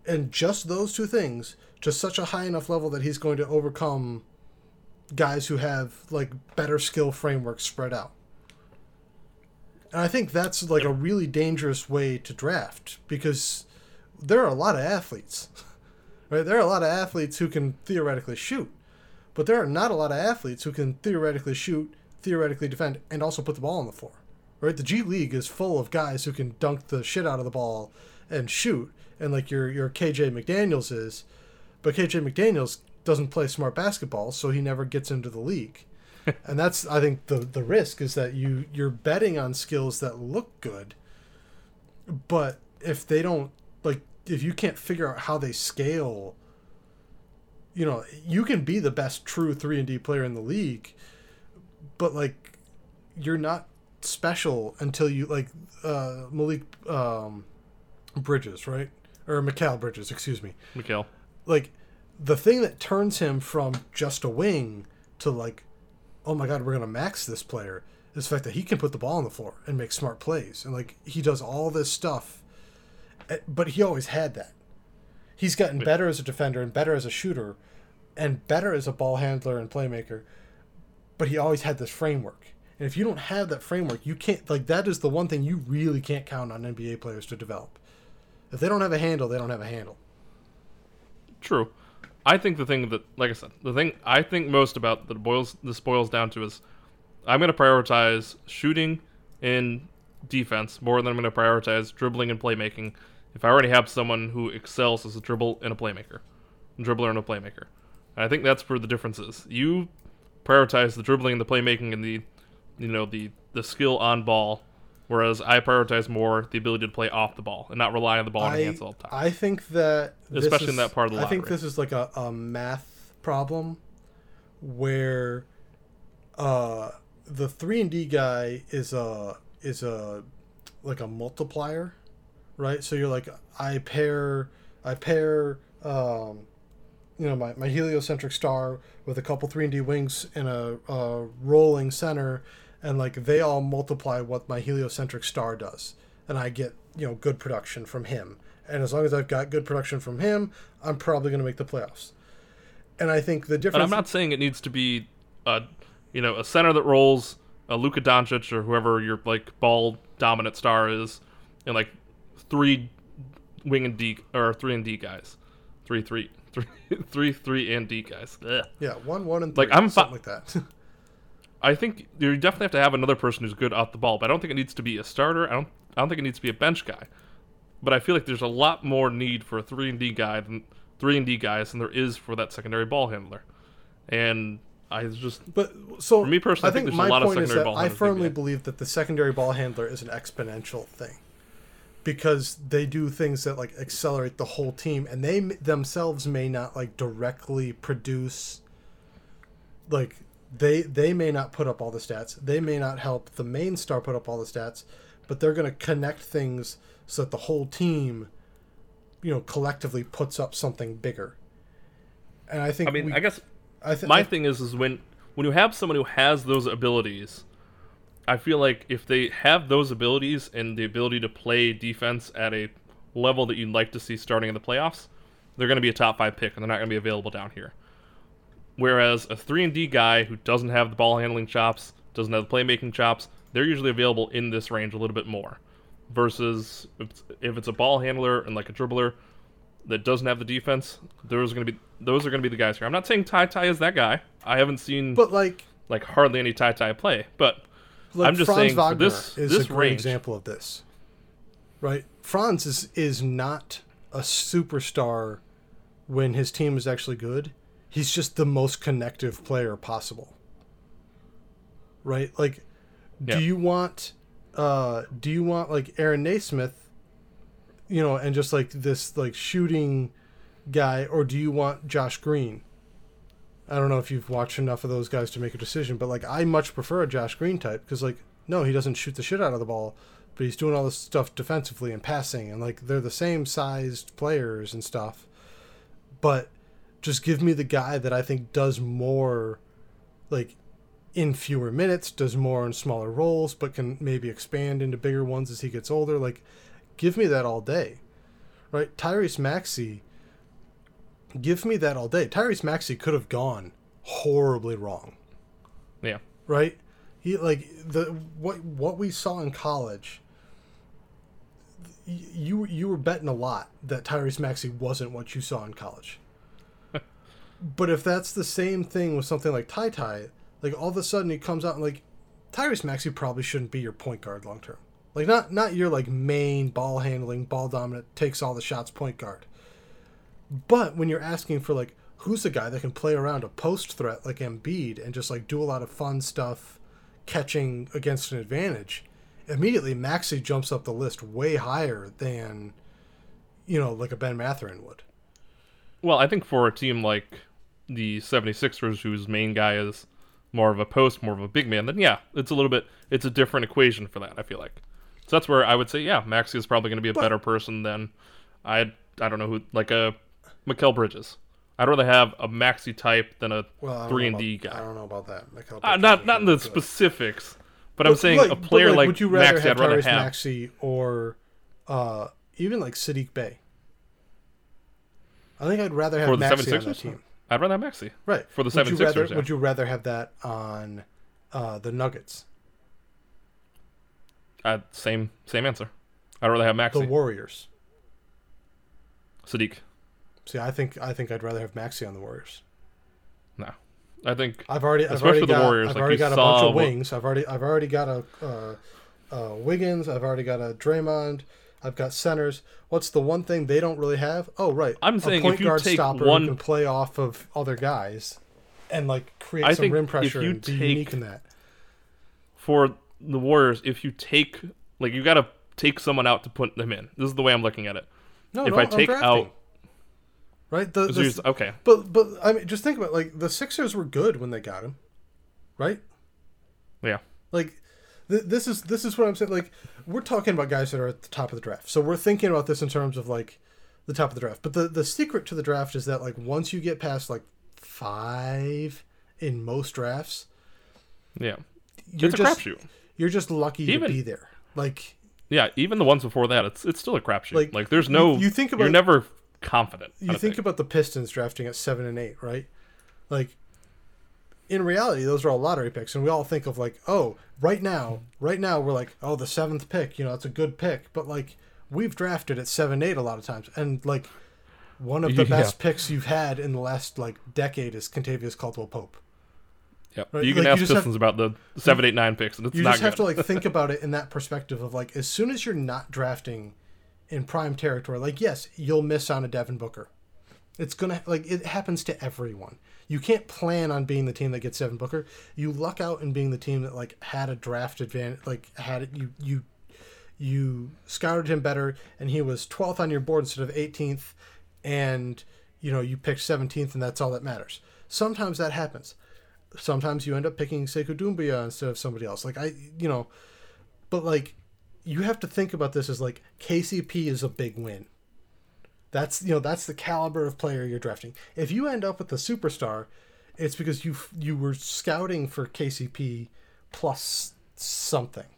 and just those two things to such a high enough level that he's going to overcome guys who have like better skill frameworks spread out. And I think that's like a really dangerous way to draft because there are a lot of athletes. Right? There are a lot of athletes who can theoretically shoot, but there are not a lot of athletes who can theoretically shoot, theoretically defend, and also put the ball on the floor. Right? The G League is full of guys who can dunk the shit out of the ball and shoot, and like your your KJ McDaniels is, but KJ McDaniels doesn't play smart basketball, so he never gets into the league. and that's I think the the risk is that you you're betting on skills that look good, but if they don't like if you can't figure out how they scale, you know, you can be the best true 3 and D player in the league, but like you're not special until you like uh Malik um Bridges, right? Or Mikal Bridges, excuse me. Mikal. Like the thing that turns him from just a wing to like oh my god, we're going to max this player is the fact that he can put the ball on the floor and make smart plays and like he does all this stuff Eh, but he always had that. He's gotten better as a defender and better as a shooter and better as a ball handler and playmaker. But he always had this framework. And if you don't have that framework, you can't like that is the one thing you really can't count on NBA players to develop. If they don't have a handle, they don't have a handle. True. I think the thing that like I said, the thing I think most about that boils this boils down to is I'm gonna prioritize shooting and defense more than I'm gonna prioritize dribbling and playmaking if I already have someone who excels as a dribble and a playmaker, dribbler and a playmaker. And I think that's where the difference is. You prioritize the dribbling and the playmaking and the, you know, the the skill on ball, whereas I prioritize more the ability to play off the ball and not rely on the ball in I, hands all the time. I think that especially is, in that part of the I lottery. think this is like a, a math problem where uh the three and D guy is a is a like a multiplier right? So you're like, I pair, I pair, um, you know, my, my heliocentric star with a couple three and D wings and a, a rolling center, and like they all multiply what my heliocentric star does, and I get you know good production from him. And as long as I've got good production from him, I'm probably going to make the playoffs. And I think the difference. But I'm not saying it needs to be, a, you know, a center that rolls a Luka Doncic or whoever your like ball dominant star is, and like three wing and D or three and D guys, three three three three three and D guys. Ugh. Yeah, one one and three, Like, I'm fi- something like that. I think you definitely have to have another person who's good off the ball, but I don't think it needs to be a starter. I don't. I don't think it needs to be a bench guy. But I feel like there's a lot more need for a three and D guy than three and D guys than there is for that secondary ball handler. And I just But so For me personally, I think there's a lot of secondary that ball I firmly believe that the secondary ball handler is an exponential thing because they do things that like accelerate the whole team, and they themselves may not like directly produce. Like they they may not put up all the stats. They may not help the main star put up all the stats, but they're going to connect things so that the whole team, you know, collectively puts up something bigger. And I think I mean, we- I guess I th- my I- thing is is when when you have someone who has those abilities, I feel like if they have those abilities and the ability to play defense at a level that you'd like to see starting in the playoffs, they're going to be a top five pick and they're not going to be available down here. Whereas a three and D guy who doesn't have the ball handling chops, doesn't have the playmaking chops, they're usually available in this range a little bit more. Versus if it's, if it's a ball handler and like a dribbler that doesn't have the defense, those are going to be those are going to be the guys here. I'm not saying Ty Ty is that guy. I haven't seen but like like hardly any Ty Ty play, but Like I'm just Franz saying Wagner this- is this a great range- example of this. Right? Franz is is not a superstar when his team is actually good. He's just the most connective player possible. Right? Like Yeah. do you want uh do you want like Aaron Nesmith you know and just like this like shooting guy or do you want Josh Green? I don't know if you've watched enough of those guys to make a decision, but like I much prefer a Josh Green type because like no, he doesn't shoot the shit out of the ball, but he's doing all this stuff defensively and passing, and like they're the same sized players and stuff. But just give me the guy that I think does more, like in fewer minutes, does more in smaller roles, but can maybe expand into bigger ones as he gets older. Like, give me that all day, right? Tyrese Maxey, give me that all day. Tyrese Maxey could have gone horribly wrong, Yeah. right? He like the what what we saw in college. You you were betting a lot that Tyrese Maxey wasn't what you saw in college. But if that's the same thing with something like Ty Ty, like all of a sudden he comes out and like Tyrese Maxey probably shouldn't be your point guard long term. Like not not your like main ball handling, ball dominant, takes all the shots point guard. But when you're asking for like who's the guy that can play around a post threat like Embiid and just like do a lot of fun stuff catching against an advantage, immediately Maxey jumps up the list way higher than you know, like a Ben Mathurin would. Well, I think for a team like the 76ers, whose main guy is more of a post, more of a big man, then yeah, it's a little bit, it's a different equation for that, I feel like. So that's where I would say, yeah, Maxey is probably going to be a But- better person than, I I don't know who, like a Mikal Bridges. I'd rather have a Maxey type than a Well, 3 know and D guy. I don't know about that. Mikal Uh, not not in the specifics, but I'm saying a player like, would you rather Maxey, have I'd rather Tyrese have. Maxey or uh, even like Sadiq Bey? I think I'd rather have Maxey on that team. I'd rather have Maxey. Right. For the would you 76ers, rather, yeah. Would you rather have that on uh, the Nuggets, Uh, same same answer. I'd rather have Maxey. the Maxey. Warriors? Sadiq. See, I think I think I'd rather have Maxey on the Warriors. No. I think I've already, I've Especially already the got, Warriors, I've like already got a bunch of what- wings. I've already, I've already got a uh, uh, Wiggins. I've already got a Draymond. I've got centers. What's the one thing they don't really have? Oh, right. I'm a saying point if you guard take stopper one- who can play off of other guys and like create I some rim if pressure you and be unique in that. for the Warriors, if you take like you got to take someone out to put them in. This is the way I'm looking at it. No, if no, I take out, right the, the- just- okay, but but I mean, just think about it, like the Sixers were good when they got him, right? yeah, Like th- this is this is what I'm saying. Like we're talking about guys that are at the top of the draft, so we're thinking about this in terms of like the top of the draft. But the the secret to the draft is that like once you get past like five in most drafts, yeah. you're it's a just crapshoot. you're just lucky Even- to be there. Like Yeah, even the ones before that, it's it's still a crapshoot. Like, Like, there's no you think about you're never confident. You don't think about the Pistons drafting at seven and eight, right? Like in reality, those are all lottery picks, and we all think of like, oh, right now, right now, we're like, oh, the seventh pick, you know, it's a good pick, but like we've drafted at seven, eight a lot of times, and like one of the Yeah. best picks you've had in the last like decade is Kentavious Caldwell Pope. Yep. Right, You can like, you ask have- Pistons about the seven, eight, nine picks, and it's You just have to like think about it in that perspective of like, as soon as you're not drafting in prime territory, like yes, you'll miss on a Devin Booker. It's gonna like it happens to everyone. You can't plan on being the team that gets Devin Booker. You luck out in being the team that like had a draft advantage, like had it. You you you scouted him better, and he was 12th on your board instead of 18th, and you know you picked 17th, and that's all that matters. Sometimes that happens. Sometimes you end up picking Sekou Doumbouya instead of somebody else. Like I, you know, but like you have to think about this as like KCP is a big win. That's you know that's the caliber of player you're drafting. If you end up with a superstar, it's because you you were scouting for KCP plus something,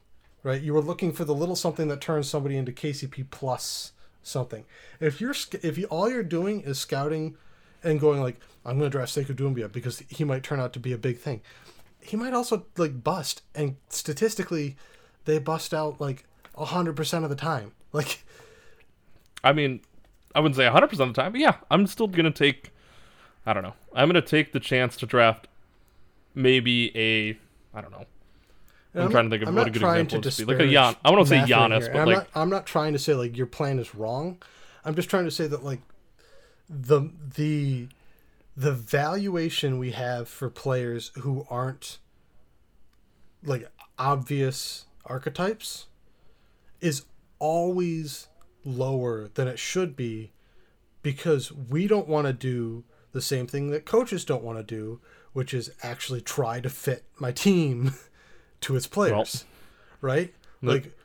right? You were looking for the little something that turns somebody into KCP plus something. If you're if you all you're doing is scouting and going like I'm going to draft Sekou Doumbouya because he might turn out to be a big thing. He might also like bust, and statistically, they bust out like hundred percent of the time. Like I mean, I wouldn't say 100% of the time, but yeah, I'm still going to take, I don't know, I'm going to take the chance to draft maybe a, I don't know. And I'm, trying to think of I'm what a good example to would be. Like a Jan, I want to say Giannis, here. but I'm like, not, I'm not trying to say like your plan is wrong. I'm just trying to say that like the the the valuation we have for players who aren't like obvious archetypes is always lower than it should be because we don't want to do the same thing that coaches don't want to do, which is actually try to fit my team to its players. right? The- Like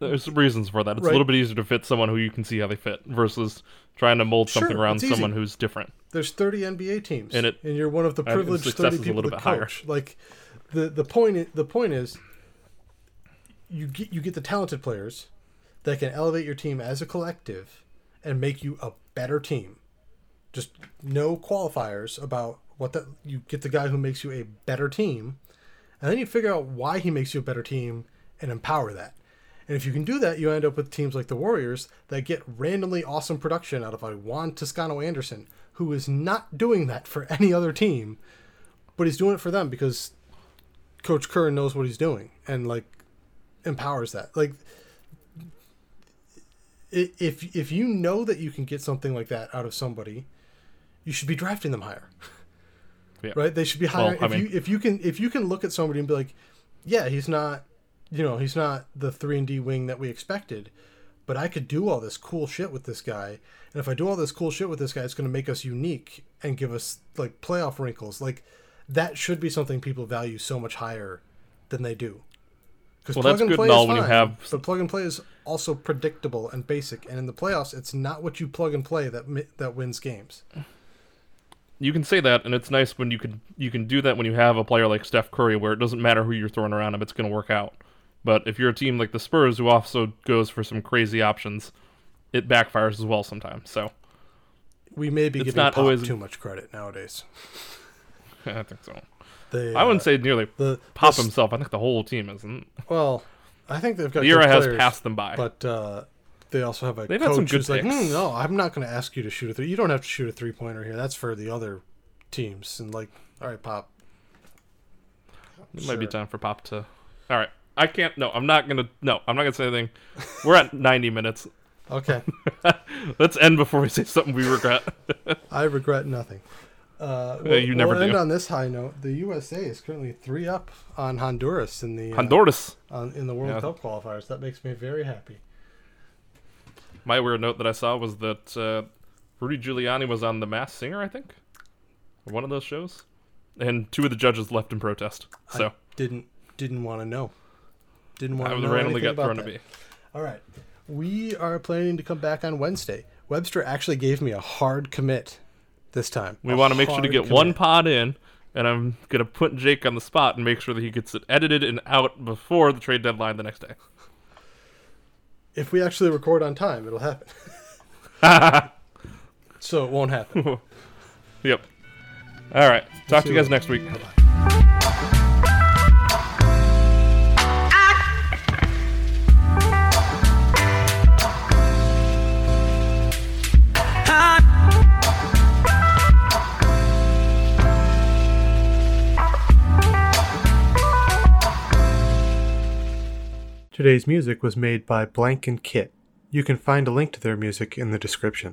there's reasons for that. It's Right. a little bit easier to fit someone who you can see how they fit versus trying to mold something around it's easy. someone who's different. there's 30 NBA teams And it- you're one of the privileged success 30 is a people little to bit higher. Like the the point the point is you get you get the talented players that can elevate your team as a collective and make you a better team. Just no qualifiers about what that you get the guy who makes you a better team, and then you figure out why he makes you a better team and empower that. And if you can do that, you end up with teams like the Warriors that get randomly awesome production out of a Juan Toscano Anderson, who is not doing that for any other team, but he's doing it for them because Coach Kerr knows what he's doing and like empowers that. Like if if you know that you can get something like that out of somebody, you should be drafting them higher. Yeah. Right? They should be higher. I if mean- you if you can if you can look at somebody and be like, yeah, he's not, you know, he's not the three and D wing that we expected, but I could do all this cool shit with this guy, and if I do all this cool shit with this guy, it's going to make us unique and give us like playoff wrinkles. Like that should be something people value so much higher than they do. Because Well, that's good and all when you have- but plug and play is also predictable and basic, and in the playoffs, it's not what you plug and play that that wins games. You can say that, and it's nice when you can you can do that when you have a player like Steph Curry, where it doesn't matter who you're throwing around him, it's going to work out. But if you're a team like the Spurs, who also goes for some crazy options, it backfires as well sometimes. So We may be It's giving not Pop always- too much credit nowadays. I think so. They, I wouldn't uh, say nearly the Pop the- himself. I think the whole team isn't. Well, I think they've got The era good has passed them by. but uh, they also have a They've coach had some good who's like, picks. "Hmm, no, I'm not going to ask you to shoot a three. You don't have to shoot a three pointer here. That's for the other teams. And like, all right, Pop. It might be time for Pop to. All right, I can't. No, I'm not gonna. No, I'm not gonna say anything. We're at 90 minutes. Okay, Let's end before we say something we regret. I regret nothing. Uh, Yeah, you never we'll end do. on this high note. The USA is currently three up on Honduras in the uh, Honduras. on, in the World Yeah. Cup qualifiers. That makes me very happy. My weird note that I saw was that uh, Rudy Giuliani was on The Masked Singer, I think, one of those shows, and two of the judges left in protest. So Didn't didn't want to know. Didn't want I to know randomly got thrown that. to me. All right. We are planning to come back on Wednesday. Webster actually gave me a hard commit this time. We want to make sure to get one pod in, and I'm gonna put Jake on the spot and make sure that he gets it edited and out before the trade deadline the next day. If we actually record on time, it'll happen. so it won't happen. Yep. All right. Talk to you guys next week. Today's music was made by Blank and Kytt. You can find a link to their music in the description.